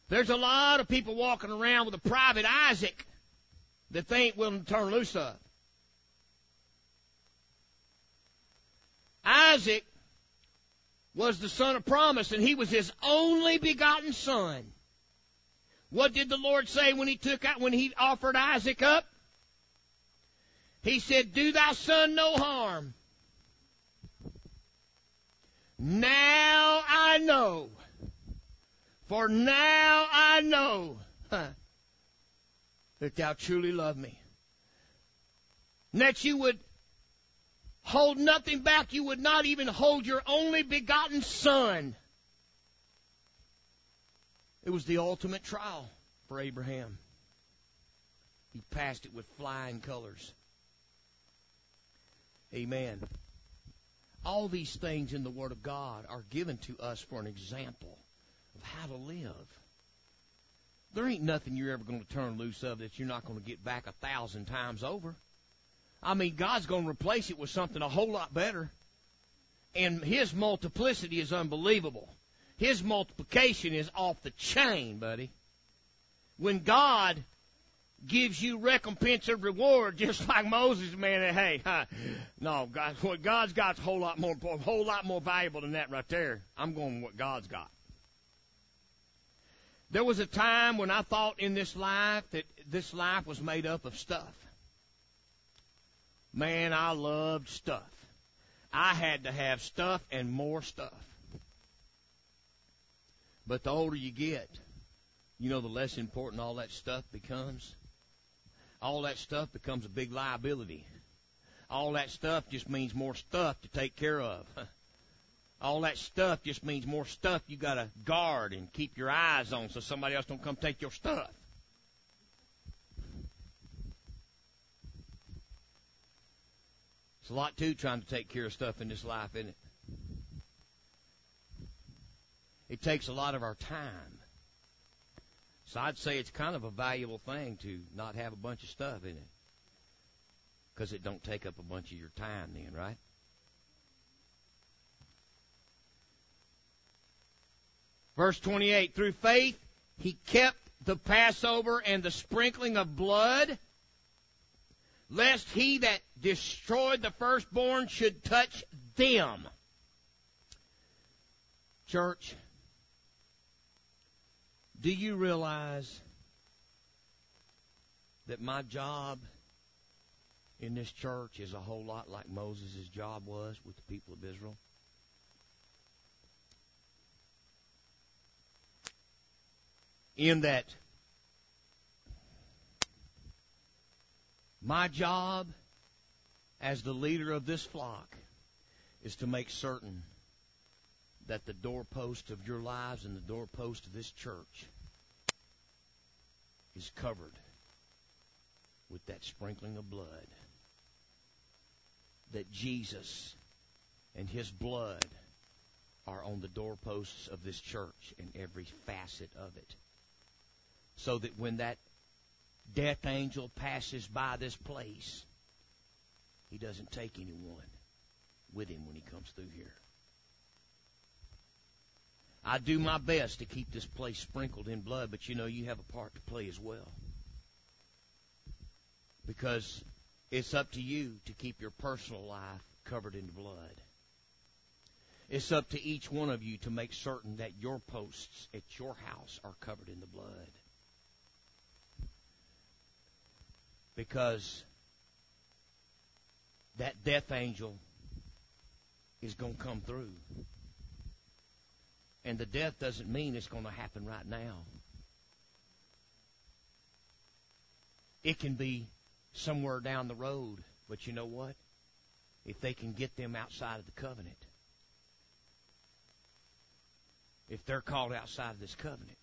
There's a lot of people walking around with a private Isaac that they ain't willing to turn loose of. Isaac was the son of promise, and he was his only begotten son. What did the Lord say when he took out, when he offered Isaac up? He said, Do thy son no harm. Now I know. For now I know huh, that thou truly love me. And that you would hold nothing back. You would not even hold your only begotten son. It was the ultimate trial for Abraham. He passed it with flying colors. Amen. All these things in the Word of God are given to us for an example of how to live. There ain't nothing you're ever going to turn loose of that you're not going to get back a thousand times over. I mean, God's going to replace it with something a whole lot better. And His multiplicity is unbelievable. His multiplication is off the chain, buddy. When God gives you recompense and reward, just like Moses, man. Hey, no, God, what God's got's a whole lot more, a whole lot more valuable than that right there. I'm going with what God's got. There was a time when I thought in this life that this life was made up of stuff. Man, I loved stuff. I had to have stuff and more stuff. But the older you get, you know, the less important all that stuff becomes. All that stuff becomes a big liability. All that stuff just means more stuff to take care of. All that stuff just means more stuff you got to guard and keep your eyes on so somebody else don't come take your stuff. It's a lot too trying to take care of stuff in this life, isn't it? It takes a lot of our time. So I'd say it's kind of a valuable thing to not have a bunch of stuff in it. Because it don't take up a bunch of your time then, right? Verse 28, through faith he kept the Passover and the sprinkling of blood, lest he that destroyed the firstborn should touch them. Church, do you realize that my job in this church is a whole lot like Moses' job was with the people of Israel? in that my job as the leader of this flock is to make certain that the doorpost of your lives and the doorpost of this church is covered with that sprinkling of blood. That Jesus and His blood are on the doorposts of this church in every facet of it so that when that death angel passes by this place, he doesn't take anyone with him when he comes through here. I do my best to keep this place sprinkled in blood, but you know you have a part to play as well. Because it's up to you to keep your personal life covered in blood. It's up to each one of you to make certain that your posts at your house are covered in the blood. because that death angel is going to come through. And the death doesn't mean it's going to happen right now. It can be somewhere down the road, but you know what? If they can get them outside of the covenant, if they're called outside of this covenant,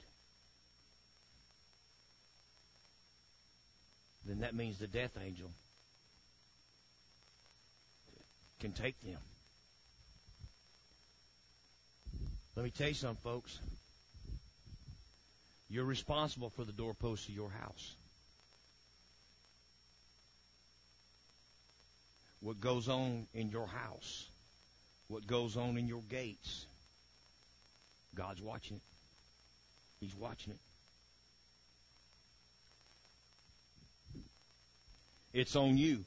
then that means the death angel can take them. Let me tell you something, folks. You're responsible for the doorposts of your house. What goes on in your house, what goes on in your gates, God's watching it. He's watching it. It's on you.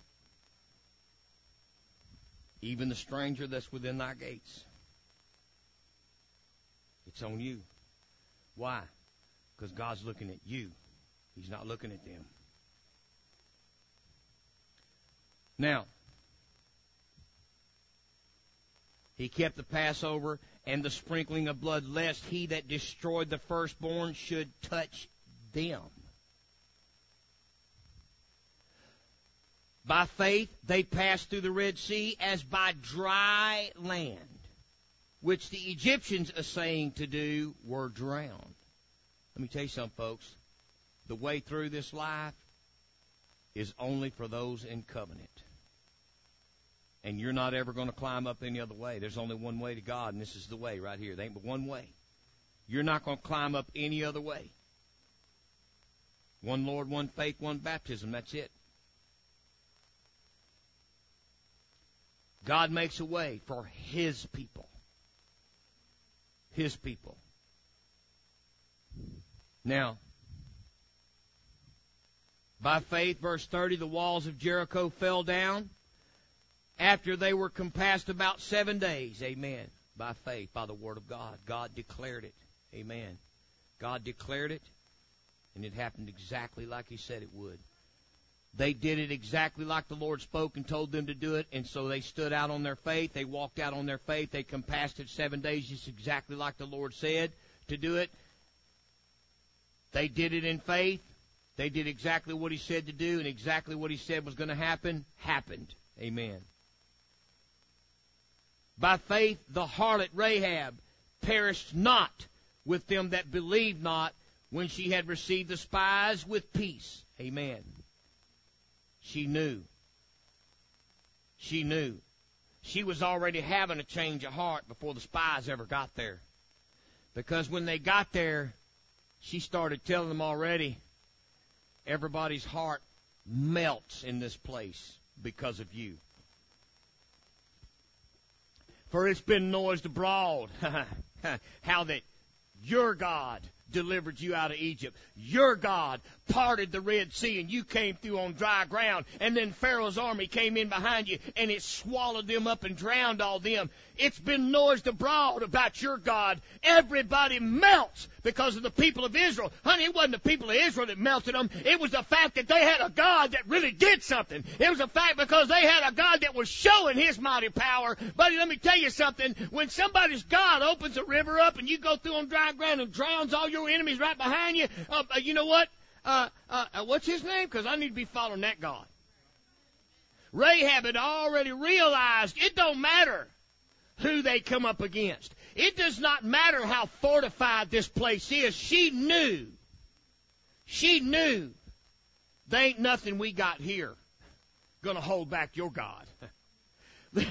Even the stranger that's within thy gates. It's on you. Why? Because God's looking at you. He's not looking at them. Now, he kept the Passover and the sprinkling of blood, lest he that destroyed the firstborn should touch them. By faith, they passed through the Red Sea as by dry land, which the Egyptians essaying to do were drowned. Let me tell you something, folks. The way through this life is only for those in covenant. And you're not ever going to climb up any other way. There's only one way to God, and this is the way right here. There ain't but one way. You're not going to climb up any other way. One Lord, one faith, one baptism. That's it. God makes a way for His people. His people. Now, by faith, verse 30, the walls of Jericho fell down after they were compassed about seven days. Amen. By faith, by the word of God. God declared it. Amen. God declared it, and it happened exactly like He said it would. They did it exactly like the Lord spoke and told them to do it, and so they stood out on their faith. They walked out on their faith. They compassed it seven days, just exactly like the Lord said to do it. They did it in faith. They did exactly what He said to do, and exactly what He said was going to happen happened. Amen. By faith, the harlot Rahab perished not with them that believed not when she had received the spies with peace. Amen. She knew. She knew. She was already having a change of heart before the spies ever got there. Because when they got there, she started telling them already, everybody's heart melts in this place because of you. For it's been noised abroad how that your God delivered you out of Egypt. Your God parted the Red Sea and you came through on dry ground. And then Pharaoh's army came in behind you and it swallowed them up and drowned all them. It's been noised abroad about your God. Everybody melts because of the people of Israel. Honey, it wasn't the people of Israel that melted them. It was the fact that they had a God that really did something. It was a fact because they had a God that was showing his mighty power. Buddy, let me tell you something. When somebody's God opens a river up and you go through on dry ground and drowns all your enemies right behind you, uh, uh you know what? Uh, uh, uh, what's his name? Because I need to be following that God. Rahab had already realized it don't matter who they come up against. It does not matter how fortified this place is. She knew. She knew there ain't nothing we got here gonna hold back your God.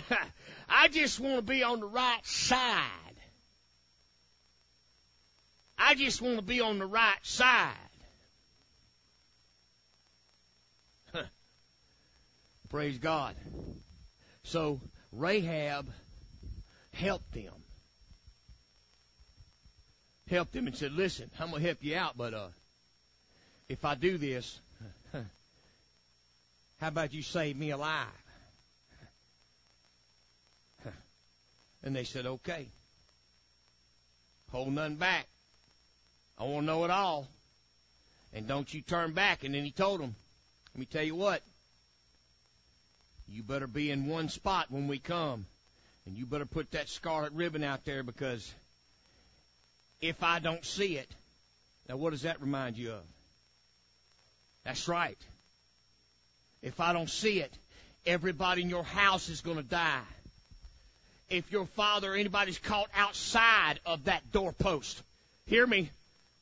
I just want to be on the right side. I just want to be on the right side. Praise God. So Rahab helped them. Helped them and said, listen, I'm going to help you out, but uh, if I do this, how about you save me alive? And they said, okay. Hold nothing back. I want to know it all. And don't you turn back. And then he told them, let me tell you what. You better be in one spot when we come. And you better put that scarlet ribbon out there because if I don't see it, now what does that remind you of? That's right. If I don't see it, everybody in your house is going to die. If your father or anybody's caught outside of that doorpost, hear me.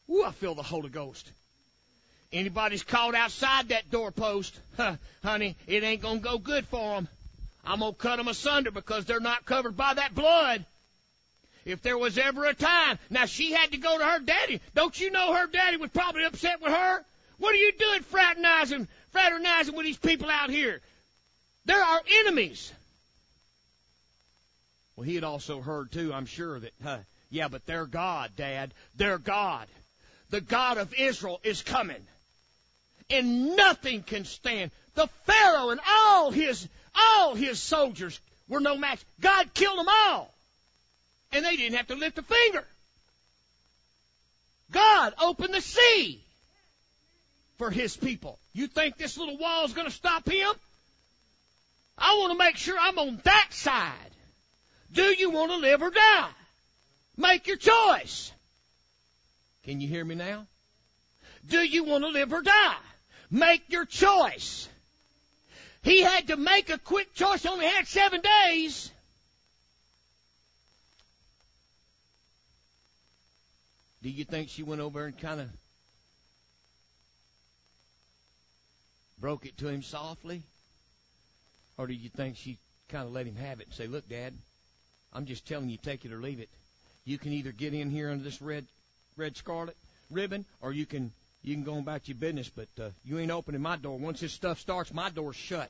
Ooh, I feel the Holy Ghost. Anybody's caught outside that doorpost, huh, honey, it ain't gonna go good for them. I'm gonna cut them asunder because they're not covered by that blood. If there was ever a time, now she had to go to her daddy. Don't you know her daddy was probably upset with her? What are you doing fraternizing, fraternizing with these people out here? They're our enemies. Well, he had also heard too, I'm sure that, huh, yeah, but their God, Dad, their God, the God of Israel is coming. And nothing can stand. The Pharaoh and all his, all his soldiers were no match. God killed them all. And they didn't have to lift a finger. God opened the sea for his people. You think this little wall is going to stop him? I want to make sure I'm on that side. Do you want to live or die? Make your choice. Can you hear me now? Do you want to live or die? Make your choice. He had to make a quick choice, only had seven days. Do you think she went over and kind of broke it to him softly? Or do you think she kind of let him have it and say, Look, Dad, I'm just telling you, take it or leave it. You can either get in here under this red red scarlet ribbon, or you can you can go about your business, but uh, you ain't opening my door. Once this stuff starts, my door's shut,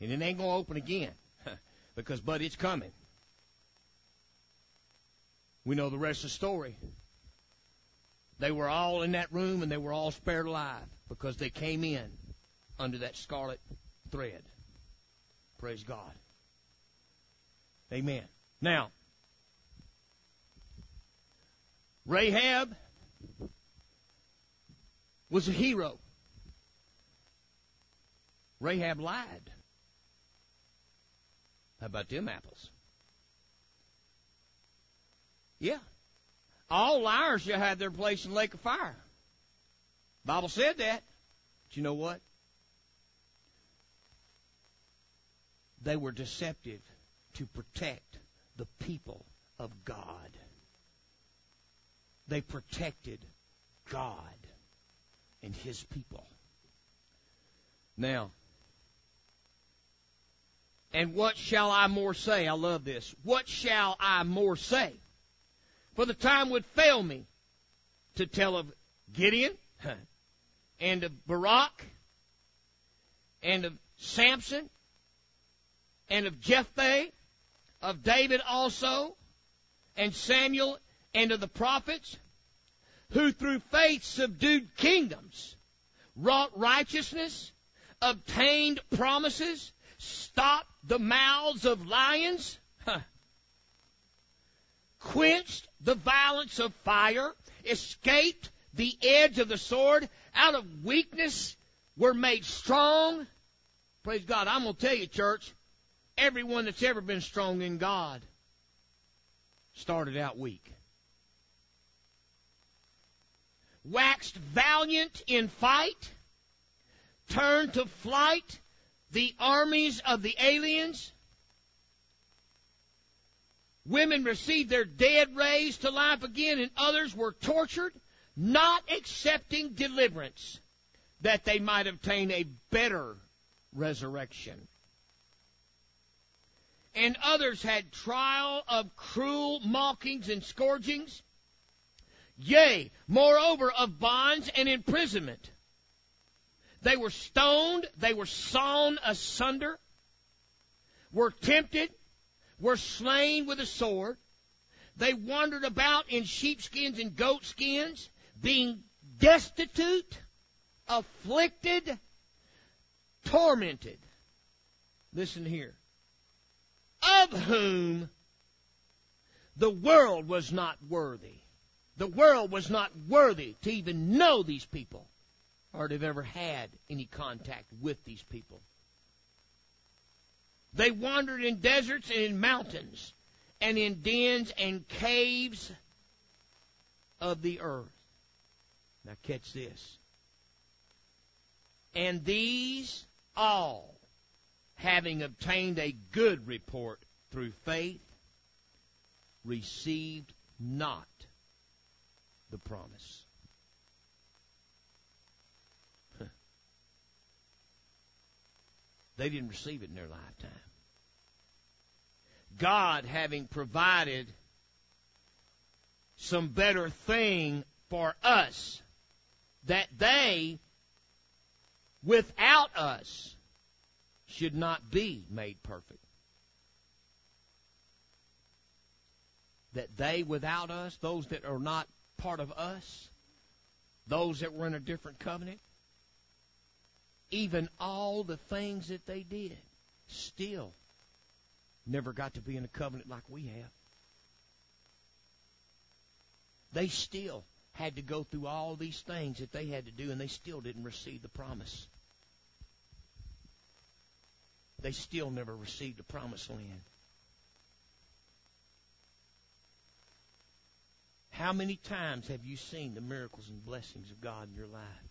and it ain't gonna open again, because but it's coming. We know the rest of the story. They were all in that room, and they were all spared alive because they came in under that scarlet thread. Praise God. Amen. Now, Rahab was a hero. Rahab lied. How about them apples? Yeah. All liars shall have their place in the lake of fire. Bible said that. But you know what? They were deceptive to protect the people of God. They protected God and his people. Now, and what shall I more say? I love this. What shall I more say? For the time would fail me to tell of Gideon and of Barak and of Samson and of Jephthah, of David also, and Samuel and of the prophets, who through faith subdued kingdoms, wrought righteousness, obtained promises, stopped the mouths of lions, quenched the violence of fire, escaped the edge of the sword, out of weakness were made strong. Praise God. I'm going to tell you, church, everyone that's ever been strong in God started out weak. Waxed valiant in fight, turned to flight the armies of the aliens. Women received their dead raised to life again, and others were tortured, not accepting deliverance, that they might obtain a better resurrection. And others had trial of cruel mockings and scourgings, yea, moreover, of bonds and imprisonment. They were stoned, they were sawn asunder, were tempted, were slain with a sword. They wandered about in sheepskins and goatskins, being destitute, afflicted, tormented. Listen here. Of whom the world was not worthy. The world was not worthy to even know these people or to have ever had any contact with these people. They wandered in deserts and in mountains and in dens and caves of the earth. Now catch this. And these all, having obtained a good report through faith, received not the promise. They didn't receive it in their lifetime. God having provided some better thing for us that they without us should not be made perfect. That they without us, those that are not part of us, those that were in a different covenant, even all the things that they did, still never got to be in a covenant like we have. They still had to go through all these things that they had to do, and they still didn't receive the promise. They still never received the promised land. How many times have you seen the miracles and blessings of God in your life?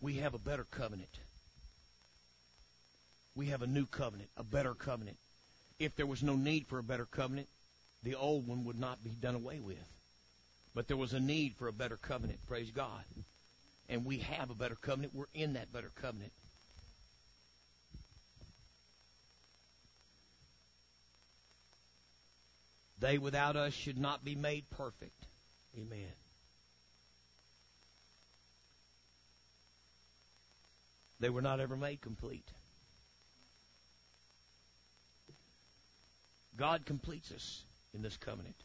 we have a better covenant. We have a new covenant, a better covenant. If there was no need for a better covenant, the old one would not be done away with. But there was a need for a better covenant, praise God. And we have a better covenant. We're in that better covenant. They without us should not be made perfect. Amen. They were not ever made complete. God completes us in this covenant.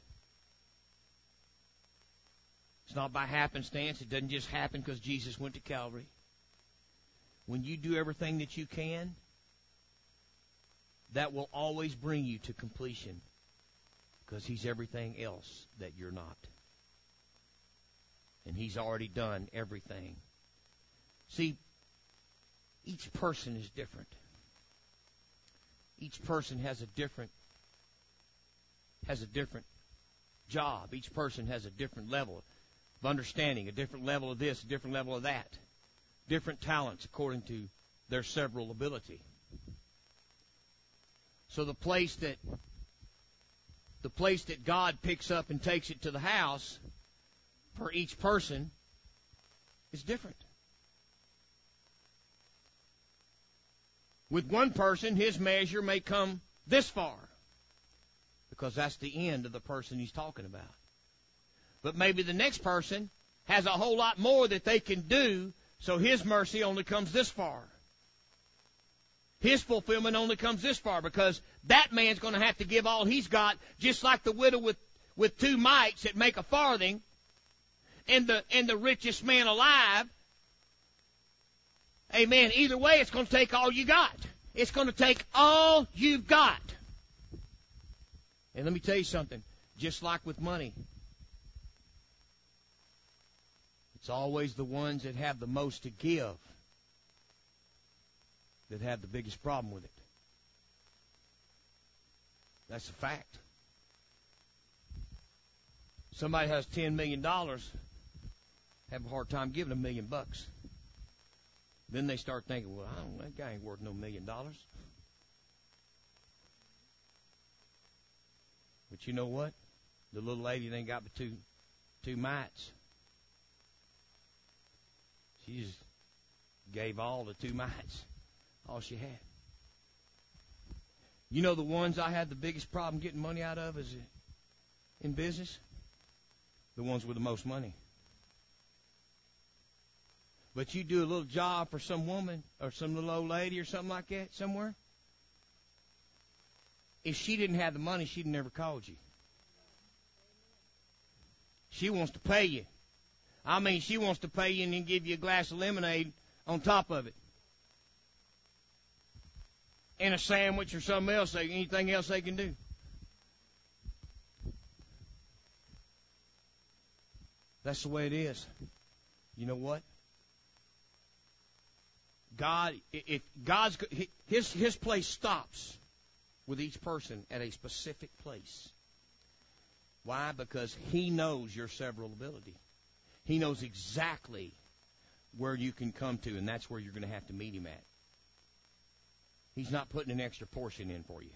It's not by happenstance. It doesn't just happen because Jesus went to Calvary. When you do everything that you can, that will always bring you to completion because He's everything else that you're not. And He's already done everything. See, each person is different. Each person has a different has a different job. Each person has a different level of understanding, a different level of this, a different level of that. Different talents according to their several ability. So the place that the place that God picks up and takes it to the house for each person is different. With one person, his measure may come this far because that's the end of the person he's talking about. But maybe the next person has a whole lot more that they can do, so his mercy only comes this far. His fulfillment only comes this far because that man's going to have to give all he's got, just like the widow with, with two mites that make a farthing, and the, and the richest man alive. Amen. Either way, it's going to take all you got. It's going to take all you've got. And let me tell you something, just like with money, it's always the ones that have the most to give that have the biggest problem with it. That's a fact. Somebody has ten million dollars, have a hard time giving a million bucks. Then they start thinking, well, I don't, that guy ain't worth no million dollars. But you know what? The little lady ain't got but two two mites. She just gave all the two mites all she had. You know the ones I had the biggest problem getting money out of is in business? The ones with the most money. But you do a little job for some woman or some little old lady or something like that somewhere. If she didn't have the money, she'd never called you. She wants to pay you. I mean, she wants to pay you and then give you a glass of lemonade on top of it and a sandwich or something else, anything else they can do. That's the way it is. You know what? God, if God's his his place stops with each person at a specific place. Why? Because He knows your several ability. He knows exactly where you can come to, and that's where you're going to have to meet Him at. He's not putting an extra portion in for you.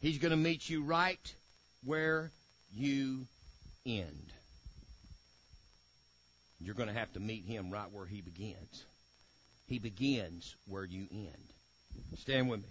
He's going to meet you right where you end. You're going to have to meet him right where he begins. He begins where you end. Stand with me.